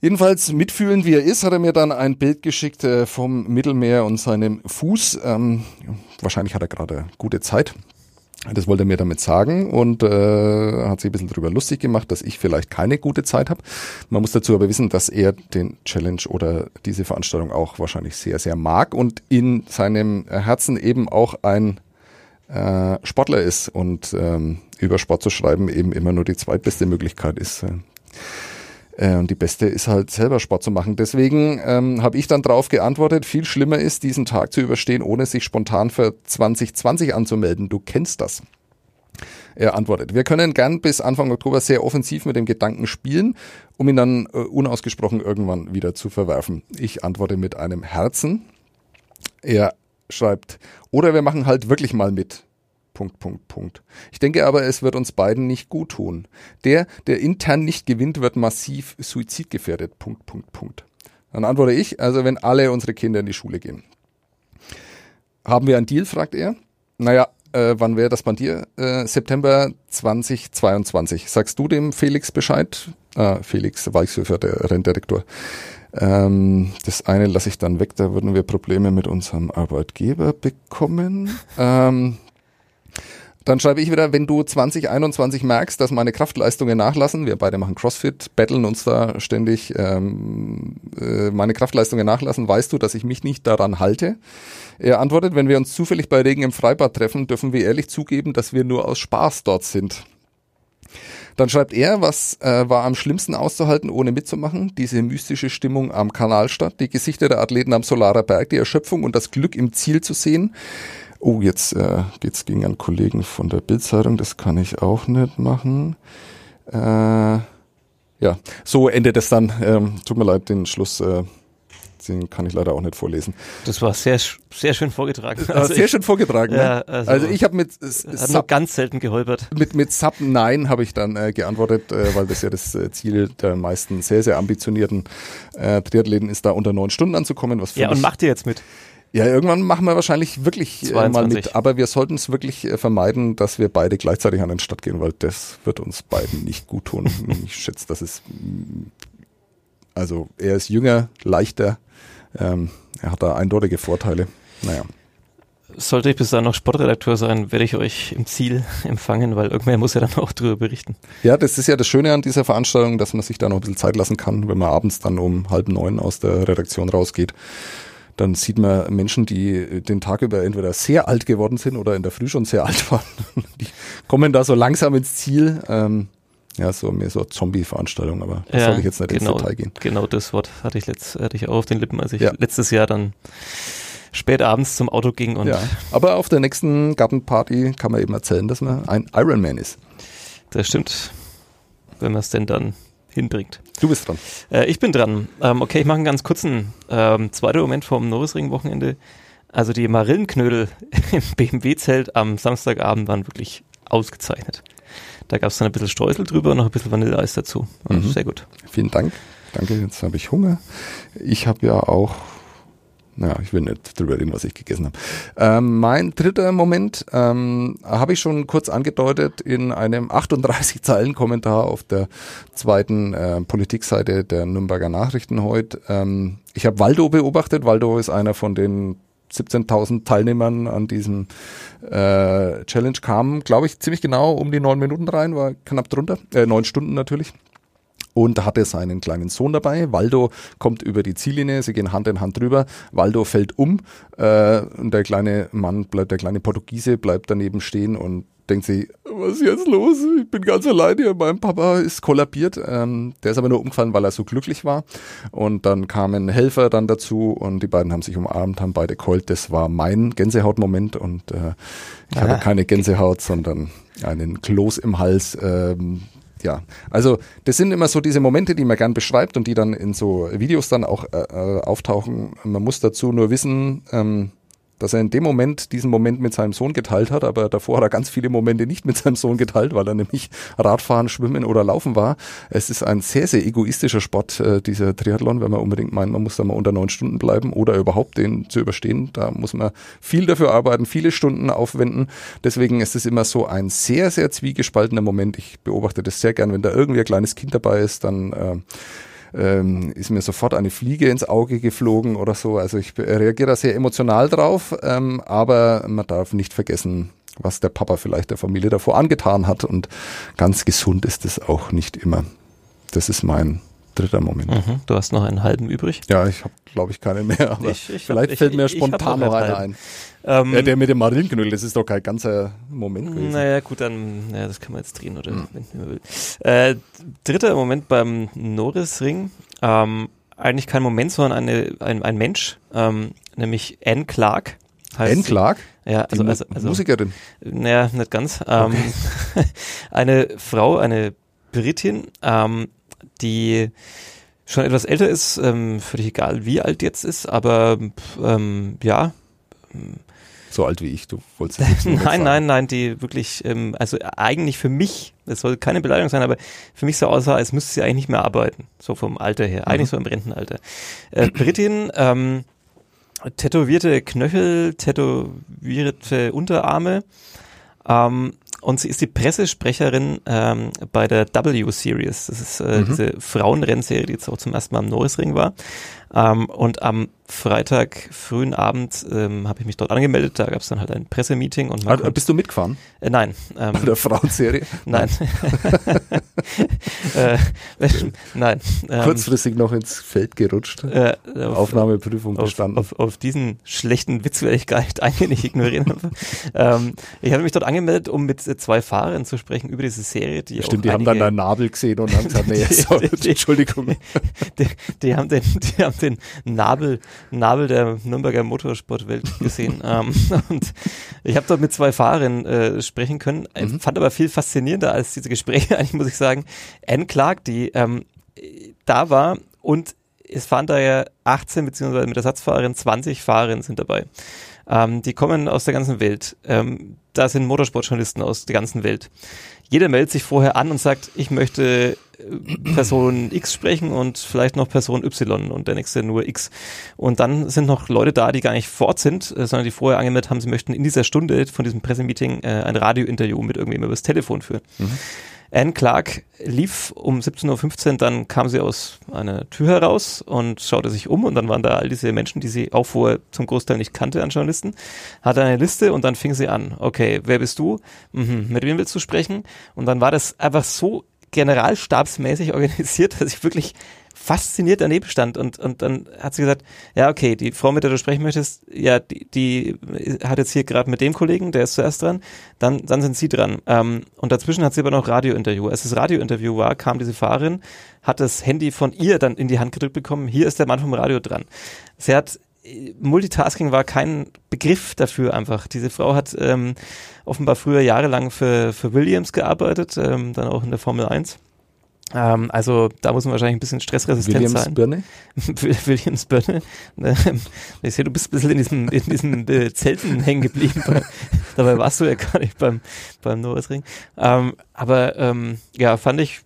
S2: Jedenfalls mitfühlend wie er ist, hat er mir dann ein Bild geschickt äh, vom Mittelmeer und seinem Fuß. Ähm, wahrscheinlich hat er gerade gute Zeit. Das wollte er mir damit sagen und äh, hat sich ein bisschen darüber lustig gemacht, dass ich vielleicht keine gute Zeit habe. Man muss dazu aber wissen, dass er den Challenge oder diese Veranstaltung auch wahrscheinlich sehr, sehr mag und in seinem Herzen eben auch ein äh, Sportler ist und ähm, über Sport zu schreiben eben immer nur die zweitbeste Möglichkeit ist. Äh, äh, und die beste ist halt selber Sport zu machen. Deswegen ähm, habe ich dann drauf geantwortet, viel schlimmer ist, diesen Tag zu überstehen, ohne sich spontan für 2020 anzumelden. Du kennst das. Er antwortet, wir können gern bis Anfang Oktober sehr offensiv mit dem Gedanken spielen, um ihn dann äh, unausgesprochen irgendwann wieder zu verwerfen. Ich antworte mit einem Herzen. Er schreibt, oder wir machen halt wirklich mal mit. Punkt, Punkt, Punkt. Ich denke aber, es wird uns beiden nicht gut tun. Der, der intern nicht gewinnt, wird massiv suizidgefährdet. Punkt, Punkt, Punkt. Dann antworte ich, also wenn alle unsere Kinder in die Schule gehen. Haben wir einen Deal, fragt er. Naja, äh, wann wäre das bei dir? Äh, September 2022. Sagst du dem Felix Bescheid? Ah, Felix Weichshöfer, der Renndirektor. Ähm, das eine lasse ich dann weg, da würden wir Probleme mit unserem Arbeitgeber bekommen. Ähm, dann schreibe ich wieder, wenn du 2021 merkst, dass meine Kraftleistungen nachlassen, wir beide machen CrossFit, betteln uns da ständig, ähm, äh, meine Kraftleistungen nachlassen, weißt du, dass ich mich nicht daran halte. Er antwortet, wenn wir uns zufällig bei Regen im Freibad treffen, dürfen wir ehrlich zugeben, dass wir nur aus Spaß dort sind. Dann schreibt er, was äh, war am schlimmsten auszuhalten, ohne mitzumachen? Diese mystische Stimmung am Kanalstadt, die Gesichter der Athleten am Solarer Berg, die Erschöpfung und das Glück im Ziel zu sehen. Oh, jetzt äh, geht's gegen einen Kollegen von der Bildzeitung, das kann ich auch nicht machen. Äh, ja, so endet es dann. Ähm, tut mir leid, den Schluss, äh, den kann ich leider auch nicht vorlesen.
S1: Das war sehr, sehr schön vorgetragen.
S2: Also sehr ich, schön vorgetragen. Ne? Ja, also, also, ich habe mit
S1: äh, hat nur ganz selten geholpert.
S2: Mit mit Sub Nein habe ich dann äh, geantwortet, äh, weil das ja das äh, Ziel der meisten sehr sehr ambitionierten äh, Triathleten ist, da unter neun Stunden anzukommen.
S1: Was ja und macht ihr jetzt mit?
S2: Ja, irgendwann machen wir wahrscheinlich wirklich 22. Äh, mal mit, aber wir sollten es wirklich äh, vermeiden, dass wir beide gleichzeitig an den Start gehen, weil das wird uns beiden nicht gut tun. ich schätze, dass es mm, also er ist jünger, leichter, ähm, er hat da eindeutige Vorteile. Naja.
S1: Sollte ich bis dahin noch Sportredakteur sein, werde ich euch im Ziel empfangen, weil irgendwer muss ja dann auch darüber berichten.
S2: Ja, das ist ja das Schöne an dieser Veranstaltung, dass man sich da noch ein bisschen Zeit lassen kann, wenn man abends dann um halb neun aus der Redaktion rausgeht dann sieht man Menschen, die den Tag über entweder sehr alt geworden sind oder in der Früh schon sehr alt waren. Die kommen da so langsam ins Ziel. Ähm, ja, so mehr so Zombie-Veranstaltung, aber
S1: das ja, soll ich jetzt nicht genau, ins Detail gehen. Genau das Wort hatte ich, letzt, hatte ich auch auf den Lippen, als ich ja. letztes Jahr dann spät abends zum Auto ging. Und
S2: ja, aber auf der nächsten Gartenparty kann man eben erzählen, dass man ein Ironman ist.
S1: Das stimmt. Wenn man es denn dann hinbringt.
S2: Du bist dran.
S1: Äh, ich bin dran. Ähm, okay, ich mache einen ganz kurzen ähm, zweiter Moment vom Norrisring-Wochenende. Also die Marillenknödel im BMW-Zelt am Samstagabend waren wirklich ausgezeichnet. Da gab es dann ein bisschen Streusel drüber und noch ein bisschen Vanilleeis dazu. Mhm. Sehr gut.
S2: Vielen Dank. Danke, jetzt habe ich Hunger. Ich habe ja auch naja, ich will nicht drüber reden, was ich gegessen habe. Ähm, mein dritter Moment ähm, habe ich schon kurz angedeutet in einem 38 Zeilen Kommentar auf der zweiten äh, Politikseite der Nürnberger Nachrichten heute. Ähm, ich habe Waldo beobachtet. Waldo ist einer von den 17.000 Teilnehmern an diesem äh, Challenge kam, glaube ich, ziemlich genau um die neun Minuten rein, war knapp drunter, äh, neun Stunden natürlich und hatte seinen kleinen Sohn dabei. Waldo kommt über die Ziellinie, sie gehen Hand in Hand drüber. Waldo fällt um äh, und der kleine Mann bleibt, der kleine Portugiese bleibt daneben stehen und denkt sie, was ist jetzt los? Ich bin ganz allein hier. Mein Papa ist kollabiert. Ähm, der ist aber nur umgefallen, weil er so glücklich war. Und dann kamen Helfer dann dazu und die beiden haben sich umarmt, haben beide keult. Das war mein Gänsehautmoment und äh, ich ah. habe keine Gänsehaut, sondern einen Kloß im Hals. Ähm, ja, also das sind immer so diese Momente, die man gern beschreibt und die dann in so Videos dann auch äh, äh auftauchen. Man muss dazu nur wissen, ähm, dass er in dem Moment diesen Moment mit seinem Sohn geteilt hat, aber davor hat er ganz viele Momente nicht mit seinem Sohn geteilt, weil er nämlich Radfahren, Schwimmen oder Laufen war. Es ist ein sehr, sehr egoistischer Sport, äh, dieser Triathlon, wenn man unbedingt meint, man muss da mal unter neun Stunden bleiben oder überhaupt den zu überstehen. Da muss man viel dafür arbeiten, viele Stunden aufwenden. Deswegen ist es immer so ein sehr, sehr zwiegespaltener Moment. Ich beobachte das sehr gern, wenn da irgendwie ein kleines Kind dabei ist, dann äh, ähm, ist mir sofort eine Fliege ins Auge geflogen oder so. Also ich reagiere da sehr emotional drauf, ähm, aber man darf nicht vergessen, was der Papa vielleicht der Familie davor angetan hat und ganz gesund ist es auch nicht immer. Das ist mein dritter Moment.
S1: Mhm, du hast noch einen halben übrig?
S2: Ja, ich habe, glaube ich, keinen mehr. Aber ich, ich vielleicht hab, fällt ich, mir spontan noch einer ein. Ähm, ja, der mit dem Marillenknödel, das ist doch kein ganzer Moment gewesen.
S1: Naja, gut, dann, ja, das kann man jetzt drehen, oder mhm. wenn man will. Äh, dritter Moment beim Norrisring. Ähm, eigentlich kein Moment, sondern eine, ein, ein Mensch, ähm, nämlich Anne Clark.
S2: Anne Clark?
S1: Ja, also, also, also
S2: Musikerin.
S1: Naja, nicht ganz. Ähm, okay. eine Frau, eine Britin, ähm, die schon etwas älter ist, ähm, völlig egal wie alt jetzt ist, aber ähm, ja,
S2: so alt wie ich, du wolltest jetzt nur
S1: nein, nein, nein, die wirklich, ähm, also eigentlich für mich, das soll keine Beleidigung sein, aber für mich so aussah, als müsste sie eigentlich nicht mehr arbeiten, so vom Alter her, eigentlich so im Rentenalter. Äh, Britin, ähm, tätowierte Knöchel, tätowierte Unterarme, ähm, und sie ist die Pressesprecherin ähm, bei der W-Series. Das ist äh, diese Frauenrennserie, die jetzt auch zum ersten Mal am Norrisring war. Ähm, und am Freitag frühen Abend ähm, habe ich mich dort angemeldet. Da gab es dann halt ein Pressemeeting und man
S2: Ah, Bist du mitgefahren
S1: äh, nein, ähm,
S2: bei der Frauenserie?
S1: nein, äh, nein. Ähm,
S2: Kurzfristig noch ins Feld gerutscht.
S1: äh, auf,
S2: Aufnahmeprüfung
S1: auf,
S2: bestanden.
S1: auf, auf diesen schlechten Witz werde ich gar nicht eingehen, ich ignoriere ihn einfach. ähm, ich habe mich dort angemeldet, um mit zwei Fahrern zu sprechen über diese Serie, die
S2: Stimmt, die haben dann deinen Nabel gesehen und haben gesagt, nee, sorry,
S1: Die- die-
S2: Entschuldigung.
S1: die, die haben den, die haben den Nabel, Nabel der Nürnberger Motorsportwelt gesehen. ähm, und ich habe dort mit zwei Fahrern äh, sprechen können. Ich
S2: Mhm.
S1: Fand aber viel faszinierender als diese Gespräche, eigentlich muss ich sagen. Anne Clark, die ähm, da war und es fahren da ja 18 beziehungsweise mit Ersatzfahrerin 20 Fahrerinnen sind dabei. Ähm, die kommen aus der ganzen Welt. Ähm, da sind Motorsportjournalisten aus der ganzen Welt. Jeder meldet sich vorher an und sagt, ich möchte äh, Person X sprechen und vielleicht noch Person Y und der nächste nur X. Und dann sind noch Leute da, die gar nicht vor Ort sind, äh, sondern die vorher angemeldet haben, sie möchten in dieser Stunde von diesem Pressemeeting äh, ein Radiointerview mit irgendjemandem übers Telefon führen. Anne Clark lief um 17.15 Uhr, dann kam sie aus einer Tür heraus und schaute sich um und dann waren da all diese Menschen, die sie auch vorher zum Großteil nicht kannte an Journalisten, hatte eine Liste und dann fing sie an. Okay, wer bist du? Mhm, mit wem willst du sprechen? Und dann war das einfach so generalstabsmäßig organisiert, dass ich wirklich fasziniert daneben stand und, und dann hat sie gesagt, ja, okay, die Frau, mit der du sprechen möchtest, ja, die, die hat jetzt hier gerade mit dem Kollegen, der ist zuerst dran, dann, dann sind sie dran. Ähm, und dazwischen hat sie aber noch Radiointerview. Als das Radiointerview war, kam diese Fahrerin, hat das Handy von ihr dann in die Hand gedrückt bekommen, hier ist der Mann vom Radio dran. Sie hat Multitasking war kein Begriff dafür einfach. Diese Frau hat ähm, offenbar früher jahrelang für, für Williams gearbeitet, ähm, dann auch in der Formel 1. Ähm, also da muss man wahrscheinlich ein bisschen stressresistent
S2: Williams
S1: sein.
S2: Birne?
S1: Williams Birne. Ähm, Ich sehe, du bist ein bisschen in diesem, in diesem äh, Zelten hängen geblieben. Dabei warst du ja gar nicht beim, beim Nürburgring. Ähm, aber ähm, ja, fand ich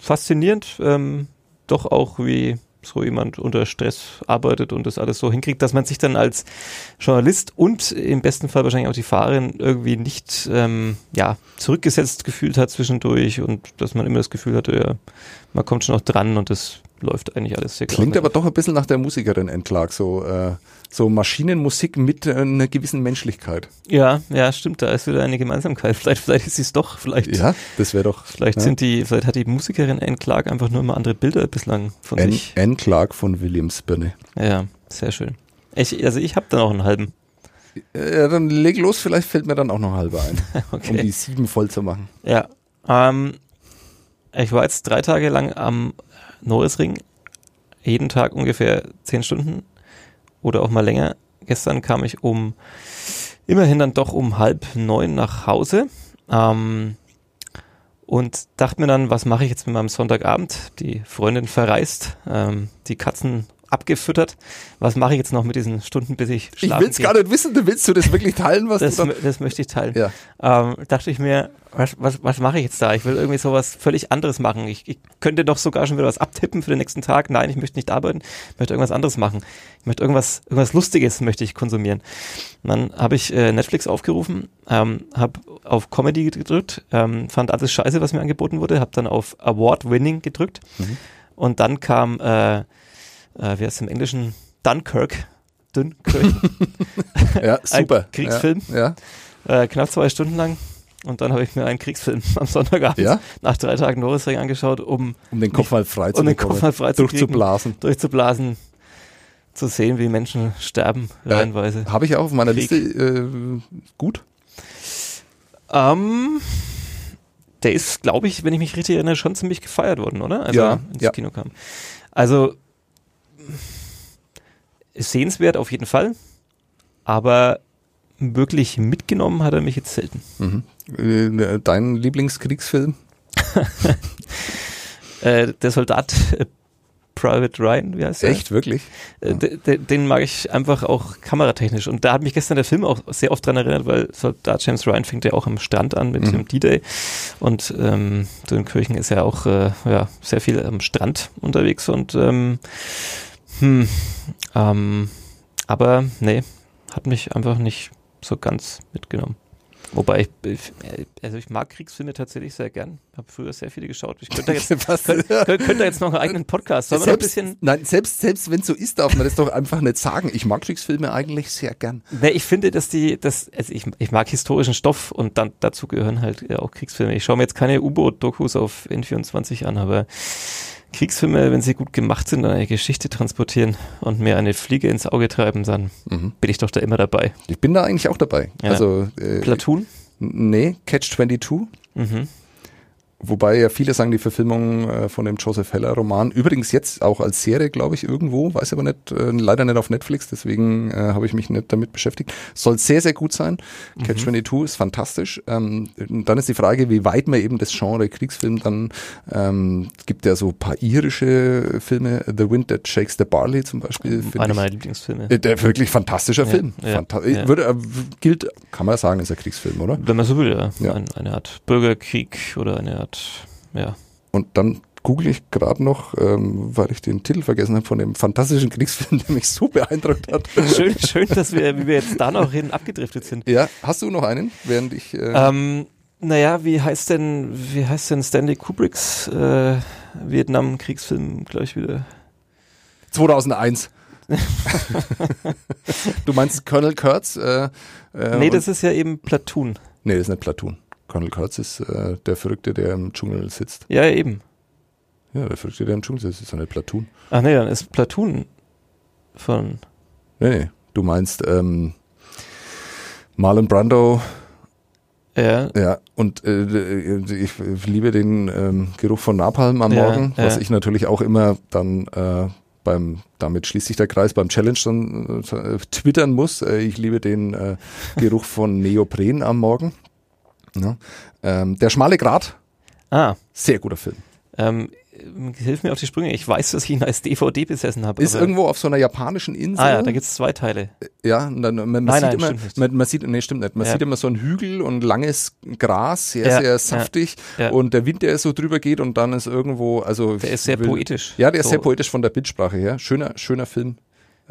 S1: faszinierend. Ähm, doch auch, wie so jemand unter Stress arbeitet und das alles so hinkriegt, dass man sich dann als Journalist und im besten Fall wahrscheinlich auch die Fahrerin irgendwie nicht ähm, ja, zurückgesetzt gefühlt hat zwischendurch und dass man immer das Gefühl hatte, ja, man kommt schon noch dran und das läuft eigentlich alles sehr
S2: Klingt
S1: geordnet.
S2: aber doch ein bisschen nach der Musikerin Entlag, so, äh, so Maschinenmusik mit äh, einer gewissen Menschlichkeit.
S1: Ja, ja, stimmt, da ist wieder eine Gemeinsamkeit. Vielleicht, vielleicht ist sie es doch, vielleicht,
S2: Ja, das wäre doch
S1: vielleicht
S2: ja.
S1: sind die, vielleicht hat die Musikerin Clark einfach nur immer andere Bilder bislang von
S2: Anne,
S1: sich.
S2: Clark von Williams Birne.
S1: Ja, sehr schön. Ich, also ich habe da noch einen halben.
S2: Äh, Ja, dann leg los, vielleicht fällt mir dann auch noch halber ein, um
S1: Okay.
S2: die sieben voll zu machen.
S1: Ja. Ähm, ich war jetzt drei Tage lang am Norrisring, jeden Tag ungefähr zehn Stunden oder auch mal länger. Gestern kam ich um immerhin dann doch um halb neun nach Hause ähm, und dachte mir dann, was mache ich jetzt mit meinem Sonntagabend? Die Freundin verreist, ähm, die Katzen abgefüttert. Was mache ich jetzt noch mit diesen Stunden, bis ich
S2: Ich
S1: schlafen
S2: will's
S1: gehe?
S2: gar nicht wissen, du willst du das wirklich teilen, was
S1: Das, das möchte ich teilen.
S2: Ja.
S1: Ähm, dachte ich mir, was, was, was mache ich jetzt da? Ich will irgendwie sowas völlig anderes machen. Ich, ich könnte doch sogar schon wieder was abtippen für den nächsten Tag. Nein, ich möchte nicht arbeiten. Ich möchte irgendwas anderes machen. Ich möchte irgendwas, irgendwas Lustiges möchte ich konsumieren. Und dann habe ich äh, Netflix aufgerufen, ähm, habe auf Comedy gedrückt, ähm, fand alles scheiße, was mir angeboten wurde, habe dann auf Award Winning gedrückt und dann kam, äh, äh, wie heißt es im Englischen, Dunkirk. Dunkirk.
S2: Ja, super.
S1: Kriegsfilm.
S2: Ja. ja.
S1: äh, knapp zwei Stunden lang. Und dann habe ich mir einen Kriegsfilm am Sonntagabend
S2: Ja?
S1: nach drei Tagen Norrisring angeschaut, um
S2: Um den Kopf mal frei zu
S1: um den Kopf mal frei zu
S2: durchzublasen.
S1: durchzublasen, zu sehen, wie Menschen sterben,
S2: Äh,
S1: reihenweise.
S2: Habe ich auch auf meiner
S1: Krieg.
S2: Liste äh, gut.
S1: Ähm, der ist, glaube ich, wenn ich mich richtig erinnere, schon ziemlich gefeiert worden, oder? Also
S2: Ja,
S1: ins
S2: ja.
S1: Kino kam. Also ist sehenswert auf jeden Fall, aber wirklich mitgenommen hat er mich jetzt selten.
S2: Mhm. Äh, dein Lieblingskriegsfilm?
S1: Äh, der Soldat äh, Private Ryan, wie heißt der?
S2: Echt, wirklich?
S1: Äh, de- de- Den mag ich einfach auch kameratechnisch. Und da hat mich gestern der Film auch sehr oft dran erinnert, weil Soldat James Ryan fängt ja auch am Strand an mit
S2: Mhm.
S1: dem D-Day. Und ähm, Kirchen ist ja auch äh, ja, sehr viel am Strand unterwegs. Und ähm, hm, ähm, aber nee, hat mich einfach nicht so ganz mitgenommen. Wobei ich, ich, also ich mag Kriegsfilme tatsächlich sehr gern. Habe früher sehr viele geschaut. Ich könnte da jetzt, könnte, könnte jetzt noch einen eigenen Podcast. Wir noch ein bisschen
S2: nein, selbst, selbst wenn es so ist, darf man das doch einfach nicht sagen. Ich mag Kriegsfilme eigentlich sehr gern.
S1: Nee, ich finde, dass die, das, also ich, ich mag historischen Stoff und dann dazu gehören halt auch Kriegsfilme. Ich schaue mir jetzt keine U-Boot-Dokus auf N24 an, aber Kriegsfilme, wenn sie gut gemacht sind und eine Geschichte transportieren und mir eine Fliege ins Auge treiben, dann
S2: Mhm.
S1: bin ich doch da immer dabei.
S2: Ich bin da eigentlich auch dabei.
S1: Ja.
S2: Also, äh,
S1: Platoon?
S2: nee, Catch 22.
S1: Mhm.
S2: Wobei ja viele sagen, die Verfilmung äh, von dem Joseph Heller Roman, übrigens jetzt auch als Serie, glaube ich, irgendwo, weiß aber nicht, äh, leider nicht auf Netflix, deswegen äh, habe ich mich nicht damit beschäftigt. Soll sehr, sehr gut sein. Catch 22 ist fantastisch. Ähm, dann ist die Frage, wie weit man eben das Genre Kriegsfilm dann, ähm, es gibt ja so ein paar irische Filme, The Wind That Shakes the Barley zum Beispiel.
S1: Einer meiner Lieblingsfilme.
S2: äh, Der wirklich fantastischer
S1: Ja,
S2: Film.
S1: ja,
S2: Fanta
S1: ja.
S2: Würde, gilt, kann man sagen, ist ein Kriegsfilm, oder?
S1: Wenn man so will, ja.
S2: Ja.
S1: Ein, eine Art Bürgerkrieg oder eine Art, ja.
S2: Und dann google ich gerade noch, ähm, weil ich den Titel vergessen habe von dem fantastischen Kriegsfilm, der mich so beeindruckt hat.
S1: Schön, schön, dass wir, wie wir jetzt da noch hin abgedriftet sind.
S2: Ja, hast du noch einen, während ich. Äh,
S1: Ähm, naja, wie heißt denn, wie heißt denn Stanley Kubricks äh, Vietnam-Kriegsfilm gleich wieder?
S2: 2001. du meinst Colonel Kurtz? Äh, äh,
S1: nee, das ist ja eben Platoon.
S2: nee, das ist nicht Platoon. Colonel Kurtz ist äh, der Verrückte, der im Dschungel sitzt.
S1: Ja, eben.
S2: Ja, der Verrückte, der im Dschungel sitzt, ist doch nicht Platoon.
S1: Ach nee, dann ist Platoon von,
S2: Nee, nee. Du meinst ähm, Marlon Brando,
S1: ja,
S2: Ja, und äh, ich liebe den ähm, Geruch von Napalm am
S1: Ja,
S2: Morgen, was
S1: ja.
S2: ich natürlich auch immer dann äh, beim, damit schließt sich der Kreis, beim Challenge dann äh, twittern muss. Äh, ich liebe den äh, Geruch von Neopren am Morgen. Ja. Ähm, der schmale Grat,
S1: ah,
S2: sehr guter Film.
S1: ähm, hilf mir auf die Sprünge. Ich weiß, dass ich ihn als DVD besessen habe.
S2: Ist irgendwo auf so einer japanischen Insel.
S1: Ah ja, da gibt's zwei Teile.
S2: Ja, und dann, man, man
S1: Nein,
S2: sieht
S1: nein,
S2: immer, man, man sieht, nee, stimmt nicht. Man
S1: Ja.
S2: sieht immer so einen Hügel und langes Gras, sehr,
S1: Ja,
S2: sehr
S1: ja,
S2: saftig
S1: ja.
S2: und der Wind, der so drüber geht und dann ist irgendwo, also.
S1: Der ist sehr
S2: will-
S1: poetisch.
S2: Ja, der ist
S1: So
S2: sehr poetisch von der Bildsprache her. Schöner, schöner Film.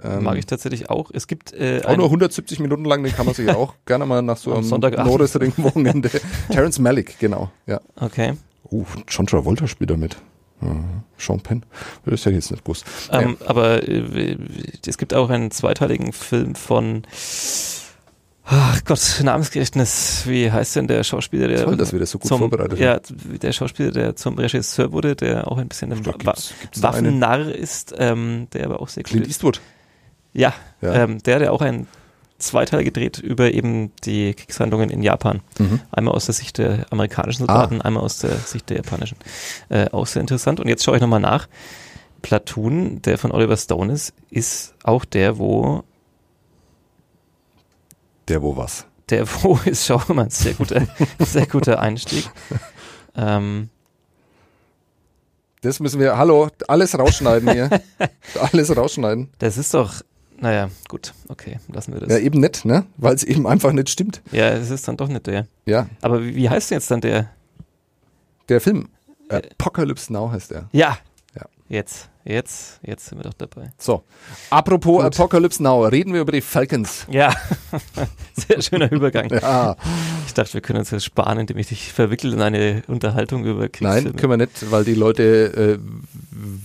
S2: Ähm,
S1: Mag ich tatsächlich auch. Es gibt äh,
S2: auch nur 170 Minuten lang, den kann man sich auch gerne mal nach so einem
S1: Sonntagabend.
S2: Nordesring-Wochenende. Terence Malick, genau, ja.
S1: Okay.
S2: Uh, John Travolta spielt damit. Sean Penn. Das hätte ich jetzt nicht gewusst.
S1: Ähm, Aber äh, es gibt auch einen zweiteiligen Film von Ach Gott, Namensgedächtnis. Wie heißt denn der Schauspieler, der
S2: Toll, dass wir das so gut
S1: zum,
S2: vorbereitet
S1: Ja, der Schauspieler, der zum Regisseur wurde, der auch ein bisschen ein? Waffennarr ist, ähm, der aber auch sehr gut
S2: Clint
S1: ist. Ja,
S2: Ja.
S1: Ähm, der, der auch ein Zweiteil gedreht über eben die Kriegshandlungen in Japan.
S2: Mhm.
S1: Einmal aus der Sicht der amerikanischen Soldaten, einmal aus der Sicht der japanischen. Äh, auch sehr interessant. Und jetzt schaue ich nochmal nach. Platoon, der von Oliver Stone ist, ist auch der, wo
S2: Der wo was.
S1: der wo ist, schau mal, sehr guter, sehr guter Einstieg. Ähm,
S2: Das müssen wir, hallo, alles rausschneiden hier. alles rausschneiden.
S1: das ist doch, naja, gut, okay, lassen wir das.
S2: Ja,
S1: Ja,
S2: eben nicht, ne? Weil es eben einfach nicht stimmt.
S1: es ist dann doch nicht der.
S2: Ja,
S1: Aber wie, wie heißt denn jetzt dann der?
S2: der Film.
S1: Äh,
S2: Apocalypse Now heißt er.
S1: Ja,
S2: Ja.
S1: jetzt, jetzt, jetzt sind wir doch dabei.
S2: So. Apropos
S1: Gut.
S2: Apocalypse Now, reden wir über die Falcons.
S1: Ja, sehr schöner Übergang.
S2: Ja,
S1: Ich dachte, wir können uns das sparen, indem ich dich verwickle in eine Unterhaltung über Kriegsfilme.
S2: nein, können wir nicht, weil die Leute äh,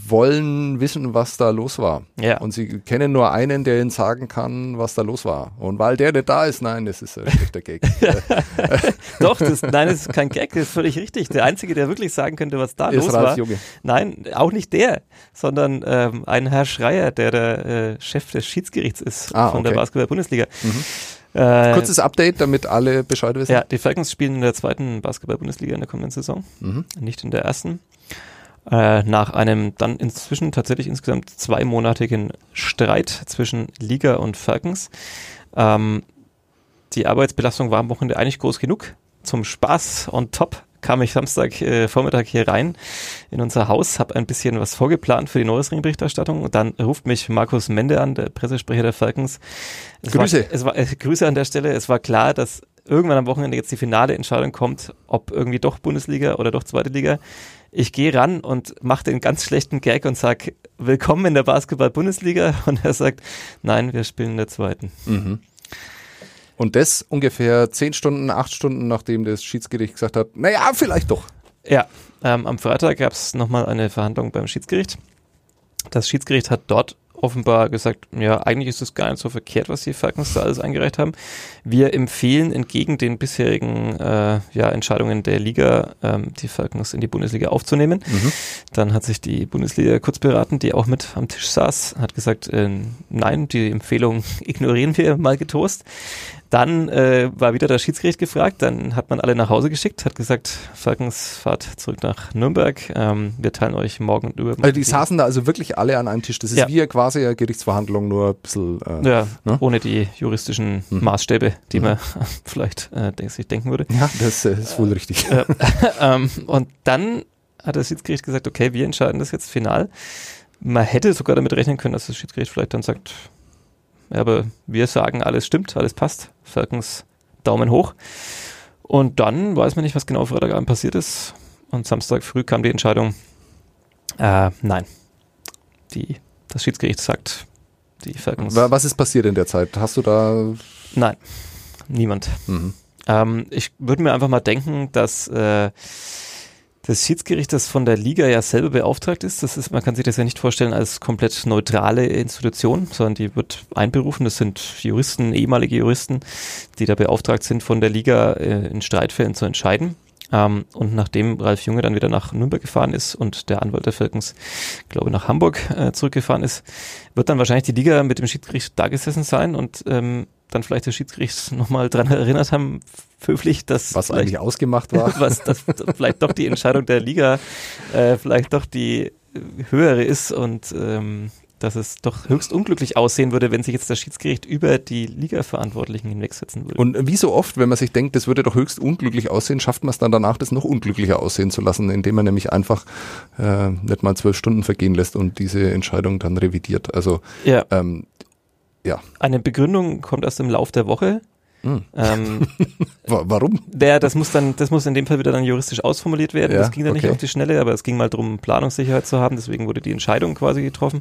S2: wollen wissen, was da los war.
S1: Ja.
S2: Und sie kennen nur einen, der ihnen sagen kann, was da los war. Und weil der nicht da ist, nein, das ist ein schlechter Gag.
S1: Doch, das, nein, das ist kein Gag, das ist völlig richtig. Der Einzige, der wirklich sagen könnte, was da
S2: ist
S1: los
S2: Ralf
S1: war,
S2: Junge.
S1: nein, auch nicht der, sondern ähm, ein Herr Schreier, der der äh, Chef des Schiedsgerichts ist
S2: Ah,
S1: von der
S2: okay.
S1: Basketball-Bundesliga. Äh,
S2: Kurzes Update, damit alle Bescheid wissen.
S1: ja, die Falcons spielen in der zweiten Basketball-Bundesliga in der kommenden Saison,
S2: Mhm.
S1: nicht in der ersten. Äh, nach einem dann inzwischen tatsächlich insgesamt zweimonatigen Streit zwischen Liga und Falcons. Ähm, die Arbeitsbelastung war am Wochenende eigentlich groß genug. Zum Spaß on top kam ich Samstag äh, Vormittag hier rein in unser Haus, habe ein bisschen was vorgeplant für die Neuesring-Berichterstattung und dann ruft mich Markus Mende an, der Pressesprecher der Falcons. Es
S2: Grüße.
S1: War, es war, äh, Grüße an der Stelle. Es war klar, dass irgendwann am Wochenende jetzt die finale Entscheidung kommt, ob irgendwie doch Bundesliga oder doch zweite Liga. Ich gehe ran und mache den ganz schlechten Gag und sag Willkommen in der Basketball-Bundesliga und er sagt, nein, wir spielen in der zweiten.
S2: Mhm. Und das ungefähr zehn Stunden, acht Stunden, nachdem das Schiedsgericht gesagt hat, naja, vielleicht doch.
S1: Ja, ähm, am Freitag gab es nochmal eine Verhandlung beim Schiedsgericht. Das Schiedsgericht hat dort offenbar gesagt, ja, eigentlich ist es gar nicht so verkehrt, was die Falcons da alles eingereicht haben. Wir empfehlen entgegen den bisherigen äh, ja, Entscheidungen der Liga, ähm, die Falcons in die Bundesliga aufzunehmen. Mhm. Dann hat sich die Bundesliga kurz beraten, die auch mit am Tisch saß, hat gesagt, äh, nein, die Empfehlung ignorieren wir mal getoast. Dann äh, war wieder das Schiedsgericht gefragt, dann hat man alle nach Hause geschickt, hat gesagt, Falkens fahrt zurück nach Nürnberg, ähm, wir teilen euch morgen und übermorgen.
S2: Also die saßen da also wirklich alle an einem Tisch, das ist ja. wie quasi eine Gerichtsverhandlung, nur ein bisschen...
S1: Äh, ja, ne? ohne die juristischen mhm. Maßstäbe, die mhm. man vielleicht äh, sich denken würde.
S2: Ja, das äh, ist wohl richtig.
S1: Äh, ähm, und dann hat das Schiedsgericht gesagt, okay, wir entscheiden das jetzt final. Man hätte sogar damit rechnen können, dass das Schiedsgericht vielleicht dann sagt, aber wir sagen, alles stimmt, alles passt. Falcons Daumen hoch. Und dann weiß man nicht, was genau Freitagabend passiert ist. Und Samstag früh kam die Entscheidung, äh, nein. Die, das Schiedsgericht sagt, die Falcons.
S2: Was ist passiert in der Zeit? Hast du da.
S1: Nein, niemand. Mhm. Ähm, ich würde mir einfach mal denken, dass äh, das Schiedsgericht, das von der Liga ja selber beauftragt ist, das ist, man kann sich das ja nicht vorstellen als komplett neutrale Institution, sondern die wird einberufen. Das sind Juristen, ehemalige Juristen, die da beauftragt sind, von der Liga äh, in Streitfällen zu entscheiden. Ähm, und nachdem Ralf Junge dann wieder nach Nürnberg gefahren ist und der Anwalt der Falcons, glaube nach Hamburg äh, zurückgefahren ist, wird dann wahrscheinlich die Liga mit dem Schiedsgericht da gesessen sein und ähm, dann vielleicht das Schiedsgericht nochmal dran erinnert haben, höflich, dass
S2: was eigentlich ausgemacht war,
S1: was das vielleicht doch die Entscheidung der Liga äh, vielleicht doch die höhere ist und ähm, dass es doch höchst unglücklich aussehen würde, wenn sich jetzt das Schiedsgericht über die Liga-Verantwortlichen hinwegsetzen würde.
S2: Und wie so oft, wenn man sich denkt, das würde doch höchst unglücklich aussehen, schafft man es dann danach, das noch unglücklicher aussehen zu lassen, indem man nämlich einfach äh, nicht mal zwölf Stunden vergehen lässt und diese Entscheidung dann revidiert. Also
S1: ja. Ähm, ja. Eine Begründung kommt erst im Lauf der Woche.
S2: Hm. Ähm, Warum?
S1: Der, das muss dann, das muss in dem Fall wieder dann juristisch ausformuliert werden. Ja, das ging dann okay. nicht auf die Schnelle, aber es ging mal darum, Planungssicherheit zu haben. Deswegen wurde die Entscheidung quasi getroffen.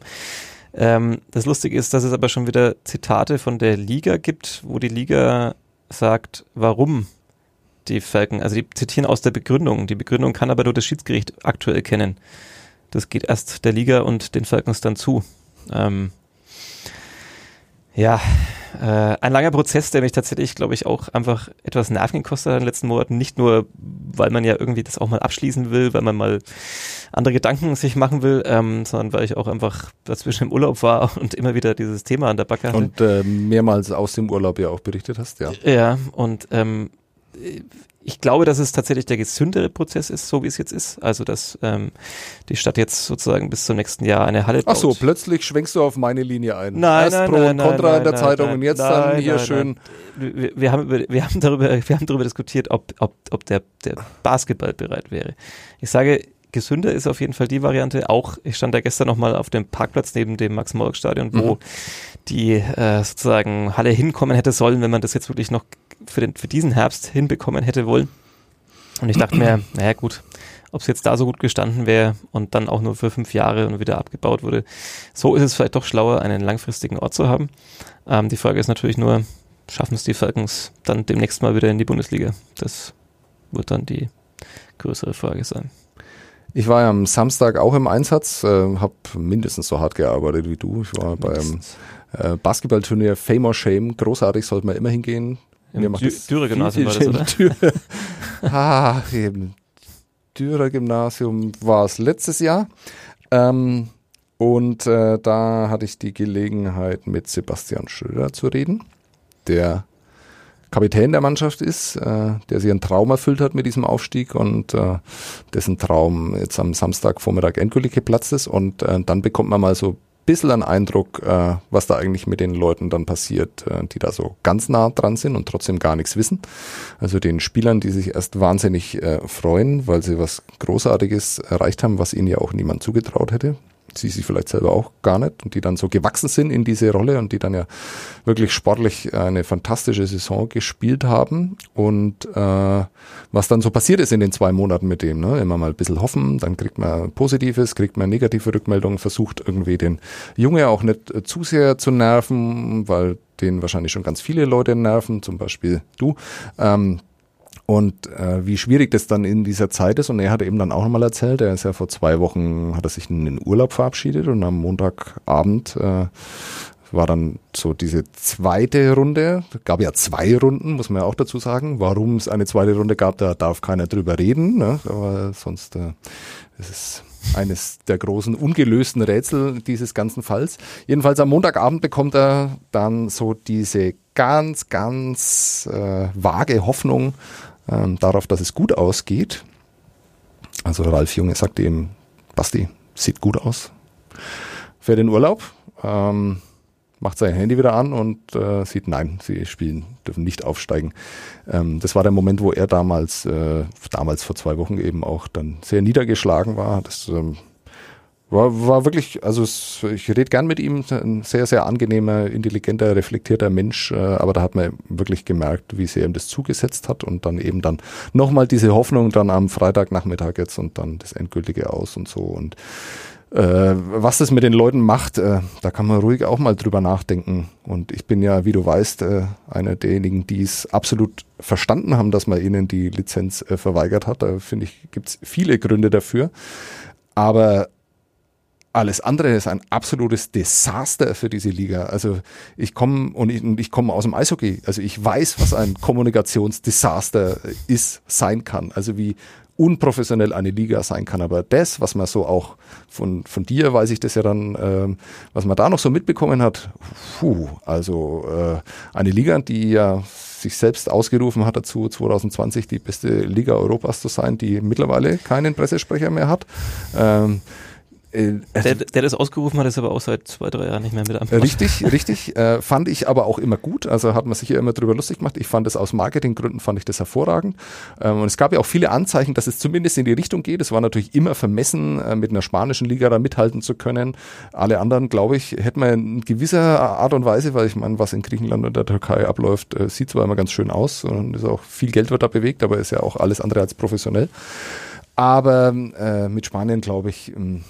S1: Ähm, das Lustige ist, dass es aber schon wieder Zitate von der Liga gibt, wo die Liga sagt, warum die Falken, also die zitieren aus der Begründung. Die Begründung kann aber nur das Schiedsgericht aktuell kennen. Das geht erst der Liga und den Falcons dann zu. Ähm, ja, äh, ein langer Prozess, der mich tatsächlich, glaube ich, auch einfach etwas Nerven gekostet hat in den letzten Monaten. Nicht nur, weil man ja irgendwie das auch mal abschließen will, weil man mal andere Gedanken sich machen will, ähm, sondern weil ich auch einfach dazwischen im Urlaub war und immer wieder dieses Thema an der Backe hatte.
S2: Und äh, mehrmals aus dem Urlaub ja auch berichtet hast, ja.
S1: Ja, und ähm, ich glaube, dass es tatsächlich der gesündere Prozess ist, so wie es jetzt ist. Also, dass ähm, die Stadt jetzt sozusagen bis zum nächsten Jahr eine Halle
S2: baut. Ach so, plötzlich schwenkst du auf meine Linie ein.
S1: Nein, Erst nein,
S2: Pro
S1: nein,
S2: und Contra
S1: nein,
S2: in der
S1: nein,
S2: Zeitung und jetzt dann hier schön.
S1: Wir, wir, haben über, wir haben darüber, wir haben darüber diskutiert, ob, ob, ob der, der Basketball bereit wäre. Ich sage, gesünder ist auf jeden Fall die Variante. Auch, ich stand da gestern nochmal auf dem Parkplatz neben dem Max-Morlock-Stadion, wo mhm. die äh, sozusagen Halle hinkommen hätte sollen, wenn man das jetzt wirklich noch für, den, für diesen Herbst hinbekommen hätte wollen. Und ich dachte mir, naja gut, ob es jetzt da so gut gestanden wäre und dann auch nur für fünf Jahre und wieder abgebaut wurde, so ist es vielleicht doch schlauer, einen langfristigen Ort zu haben. Ähm, die Frage ist natürlich nur, schaffen es die Falcons dann demnächst mal wieder in die Bundesliga? Das wird dann die größere Frage sein.
S2: Ich war ja am Samstag auch im Einsatz, äh, habe mindestens so hart gearbeitet wie du. Ich war mindestens. beim äh, Basketballturnier Fame or Shame. Großartig, sollte man immer hingehen.
S1: Im Dürer-Gymnasium war das, oder?
S2: Ah, eben. Dürer-Gymnasium war es letztes Jahr. Ähm, und äh, da hatte ich die Gelegenheit, mit Sebastian Schröder zu reden, der Kapitän der Mannschaft ist, äh, der sich einen Traum erfüllt hat mit diesem Aufstieg und äh, dessen Traum jetzt am Samstagvormittag endgültig geplatzt ist. Und äh, dann bekommt man mal so bisschen einen Eindruck, äh, was da eigentlich mit den Leuten dann passiert, äh, die da so ganz nah dran sind und trotzdem gar nichts wissen. Also den Spielern, die sich erst wahnsinnig äh, freuen, weil sie was Großartiges erreicht haben, was ihnen ja auch niemand zugetraut hätte sie sich vielleicht selber auch gar nicht und die dann so gewachsen sind in diese Rolle und die dann ja wirklich sportlich eine fantastische Saison gespielt haben und äh, was dann so passiert ist in den zwei Monaten mit dem, ne? immer mal ein bisschen hoffen, dann kriegt man Positives, kriegt man negative Rückmeldungen, versucht irgendwie den Junge auch nicht zu sehr zu nerven, weil den wahrscheinlich schon ganz viele Leute nerven, zum Beispiel du. Ähm, und äh, wie schwierig das dann in dieser Zeit ist. Und er hat eben dann auch nochmal erzählt, er ist ja vor zwei Wochen, hat er sich in den Urlaub verabschiedet und am Montagabend äh, war dann so diese zweite Runde. Gab ja zwei Runden, muss man ja auch dazu sagen. Warum es eine zweite Runde gab, da darf keiner drüber reden. Ne? Aber sonst äh, es ist eines der großen ungelösten Rätsel dieses ganzen Falls. Jedenfalls am Montagabend bekommt er dann so diese ganz, ganz äh, vage Hoffnung, ähm, darauf, dass es gut ausgeht. Also Ralf Junge sagte ihm, Basti, sieht gut aus. Für den Urlaub, ähm, macht sein Handy wieder an und äh, sieht, nein, sie spielen, dürfen nicht aufsteigen. Ähm, das war der Moment, wo er damals, äh, damals vor zwei Wochen eben auch dann sehr niedergeschlagen war. Das ähm, war, war wirklich, also es, ich rede gern mit ihm, ein sehr, sehr angenehmer, intelligenter, reflektierter Mensch, äh, aber da hat man wirklich gemerkt, wie sehr ihm das zugesetzt hat und dann eben dann nochmal diese Hoffnung dann am Freitagnachmittag jetzt und dann das endgültige aus und so und äh, was das mit den Leuten macht, äh, da kann man ruhig auch mal drüber nachdenken. Und ich bin ja, wie du weißt, äh, einer derjenigen, die es absolut verstanden haben, dass man ihnen die Lizenz äh, verweigert hat. Da finde ich, gibt es viele Gründe dafür. Aber alles andere ist ein absolutes Desaster für diese Liga. Also ich komme und ich, ich komme aus dem Eishockey. Also ich weiß, was ein Kommunikationsdesaster ist, sein kann. Also wie unprofessionell eine Liga sein kann. Aber das, was man so auch von, von dir weiß ich das ja dann, ähm, was man da noch so mitbekommen hat, puh, also äh, eine Liga, die ja sich selbst ausgerufen hat dazu, 2020 die beste Liga Europas zu sein, die mittlerweile keinen Pressesprecher mehr hat. Ähm,
S1: äh, der, der das ausgerufen hat, ist aber auch seit zwei, drei Jahren nicht mehr mit am
S2: Richtig, richtig. Äh, fand ich aber auch immer gut. Also hat man sich ja immer drüber lustig gemacht. Ich fand das aus Marketinggründen, fand ich das hervorragend. Ähm, und es gab ja auch viele Anzeichen, dass es zumindest in die Richtung geht. Es war natürlich immer vermessen, äh, mit einer spanischen Liga da mithalten zu können. Alle anderen, glaube ich, hätten wir in gewisser Art und Weise, weil ich meine, was in Griechenland und der Türkei abläuft, äh, sieht zwar immer ganz schön aus und ist auch viel Geld wird da bewegt, aber ist ja auch alles andere als professionell. Aber äh, mit Spanien, glaube ich, ähm,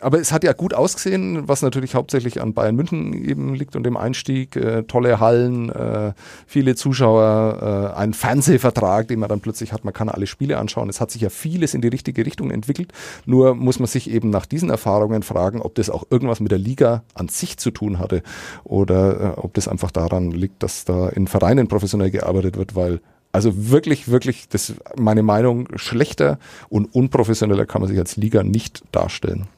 S2: aber es hat ja gut ausgesehen, was natürlich hauptsächlich an Bayern München eben liegt und dem Einstieg. Äh, tolle Hallen, äh, viele Zuschauer, äh, ein Fernsehvertrag, den man dann plötzlich hat. Man kann alle Spiele anschauen. Es hat sich ja vieles in die richtige Richtung entwickelt. Nur muss man sich eben nach diesen Erfahrungen fragen, ob das auch irgendwas mit der Liga an sich zu tun hatte oder äh, ob das einfach daran liegt, dass da in Vereinen professionell gearbeitet wird, weil also wirklich, wirklich, das meine Meinung, schlechter und unprofessioneller kann man sich als Liga nicht darstellen.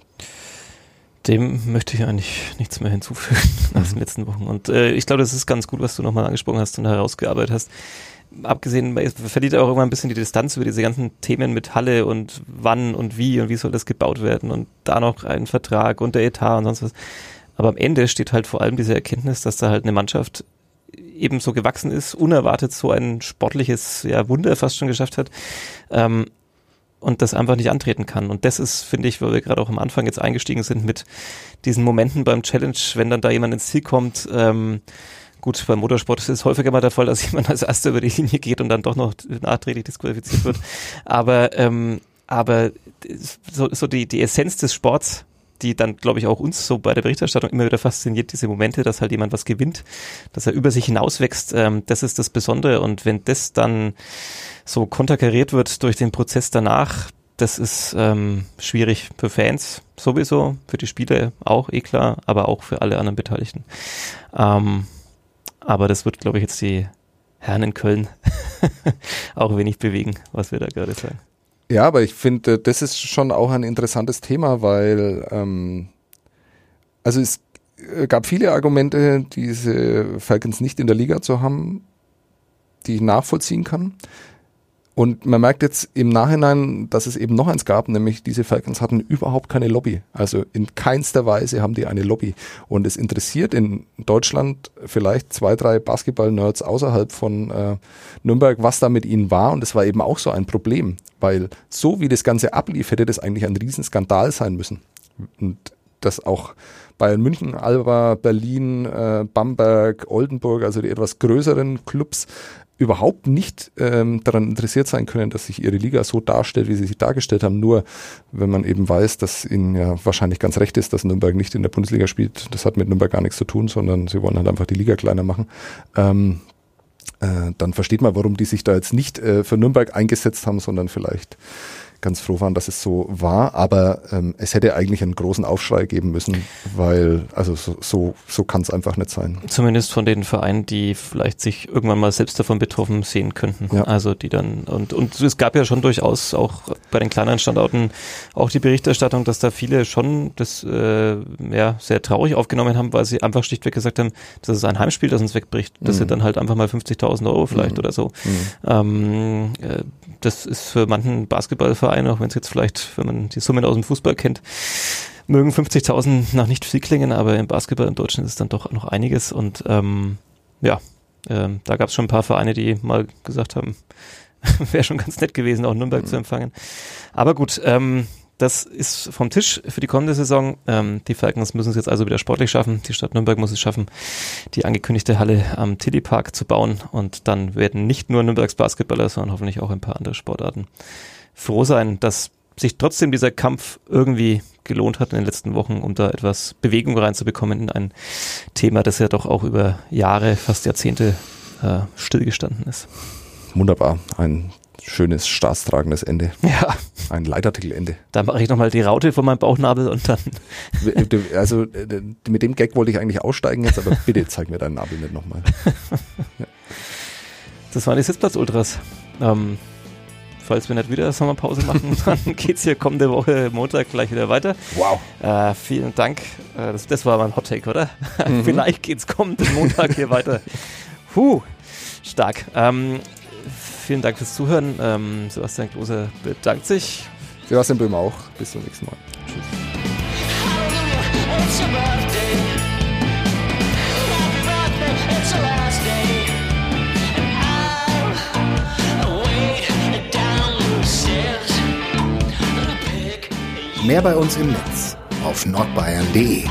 S1: Dem möchte ich eigentlich nichts mehr hinzufügen nach den mhm. letzten Wochen. Und äh, ich glaube, das ist ganz gut, was du nochmal angesprochen hast und herausgearbeitet hast. Abgesehen, verliert auch irgendwann ein bisschen die Distanz über diese ganzen Themen mit Halle und wann und wie und wie soll das gebaut werden und da noch ein Vertrag und der Etat und sonst was. Aber am Ende steht halt vor allem diese Erkenntnis, dass da halt eine Mannschaft eben so gewachsen ist, unerwartet so ein sportliches ja, Wunder fast schon geschafft hat. Ähm, und das einfach nicht antreten kann. Und das ist, finde ich, weil wir gerade auch am Anfang jetzt eingestiegen sind mit diesen Momenten beim Challenge, wenn dann da jemand ins Ziel kommt, ähm, gut, beim Motorsport ist es häufiger mal der Fall, dass jemand als Erster über die Linie geht und dann doch noch nachträglich disqualifiziert wird. Aber, ähm, aber so, so die, die Essenz des Sports die dann, glaube ich, auch uns so bei der Berichterstattung immer wieder fasziniert, diese Momente, dass halt jemand was gewinnt, dass er über sich hinauswächst. Ähm, das ist das Besondere. Und wenn das dann so konterkariert wird durch den Prozess danach, das ist ähm, schwierig für Fans sowieso, für die Spieler auch, eh klar, aber auch für alle anderen Beteiligten. Ähm, aber das wird, glaube ich, jetzt die Herren in Köln auch wenig bewegen, was wir da gerade sagen.
S2: Ja, aber ich finde, das ist schon auch ein interessantes Thema, weil ähm, also es äh, gab viele Argumente, diese Falcons nicht in der Liga zu haben, die ich nachvollziehen kann. Und man merkt jetzt im Nachhinein, dass es eben noch eins gab, nämlich diese Falcons hatten überhaupt keine Lobby. Also in keinster Weise haben die eine Lobby. Und es interessiert in Deutschland vielleicht zwei, drei Basketball-Nerds außerhalb von äh, Nürnberg, was da mit ihnen war. Und das war eben auch so ein Problem, weil so wie das Ganze ablief, hätte das eigentlich ein Riesenskandal sein müssen. Und das auch Bayern München, Alba, Berlin, äh, Bamberg, Oldenburg, also die etwas größeren Clubs, überhaupt nicht ähm, daran interessiert sein können, dass sich ihre Liga so darstellt, wie sie sich dargestellt haben. Nur wenn man eben weiß, dass ihnen ja wahrscheinlich ganz recht ist, dass Nürnberg nicht in der Bundesliga spielt, das hat mit Nürnberg gar nichts zu tun, sondern sie wollen halt einfach die Liga kleiner machen. Ähm, äh, dann versteht man, warum die sich da jetzt nicht äh, für Nürnberg eingesetzt haben, sondern vielleicht ganz froh waren, dass es so war. Aber ähm, es hätte eigentlich einen großen Aufschrei geben müssen, weil also so, so, so kann es einfach nicht sein.
S1: Zumindest von den Vereinen, die vielleicht sich irgendwann mal selbst davon betroffen sehen könnten. Ja. Also die dann und und es gab ja schon durchaus auch bei den kleineren Standorten auch die Berichterstattung, dass da viele schon das äh, ja sehr traurig aufgenommen haben, weil sie einfach schlichtweg gesagt haben, das ist ein Heimspiel, das uns wegbricht. Das mhm. sind dann halt einfach mal 50.000 Euro vielleicht mhm. oder so. Mhm. Ähm, äh, das ist für manchen Basketballverein, auch wenn es jetzt vielleicht, wenn man die Summen aus dem Fußball kennt, mögen 50.000 noch nicht viel klingen, aber im Basketball in Deutschland ist es dann doch noch einiges und ähm, ja, ähm, da gab es schon ein paar Vereine, die mal gesagt haben, wäre schon ganz nett gewesen, auch Nürnberg mhm. zu empfangen. Aber gut, ähm, das ist vom Tisch für die kommende Saison. Ähm, die Falcons müssen es jetzt also wieder sportlich schaffen. Die Stadt Nürnberg muss es schaffen, die angekündigte Halle am Tilly Park zu bauen. Und dann werden nicht nur Nürnbergs Basketballer, sondern hoffentlich auch ein paar andere Sportarten froh sein, dass sich trotzdem dieser Kampf irgendwie gelohnt hat in den letzten Wochen, um da etwas Bewegung reinzubekommen in ein Thema, das ja doch auch über Jahre, fast Jahrzehnte äh, stillgestanden ist.
S2: Wunderbar. Ein schönes, staatstragendes Ende.
S1: Ja.
S2: Ein Leitartikelende.
S1: Da mache ich nochmal die Raute von meinem Bauchnabel und dann.
S2: Also mit dem Gag wollte ich eigentlich aussteigen jetzt, aber bitte zeig mir deinen Nabel nicht nochmal.
S1: Ja. Das waren die Sitzplatz-Ultras. Ähm, falls wir nicht wieder Sommerpause machen, dann geht es hier kommende Woche Montag gleich wieder weiter.
S2: Wow.
S1: Äh, vielen Dank. Äh, das, das, war mein Hot Take, oder? Mhm. Vielleicht es kommenden Montag hier weiter. Puh, stark. Ähm, vielen Dank fürs Zuhören. Ähm, Sebastian Klose bedankt sich.
S2: Sebastian Böhm auch. Bis zum nächsten Mal. Tschüss.
S3: Mehr bei uns im Netz auf nordbayern.de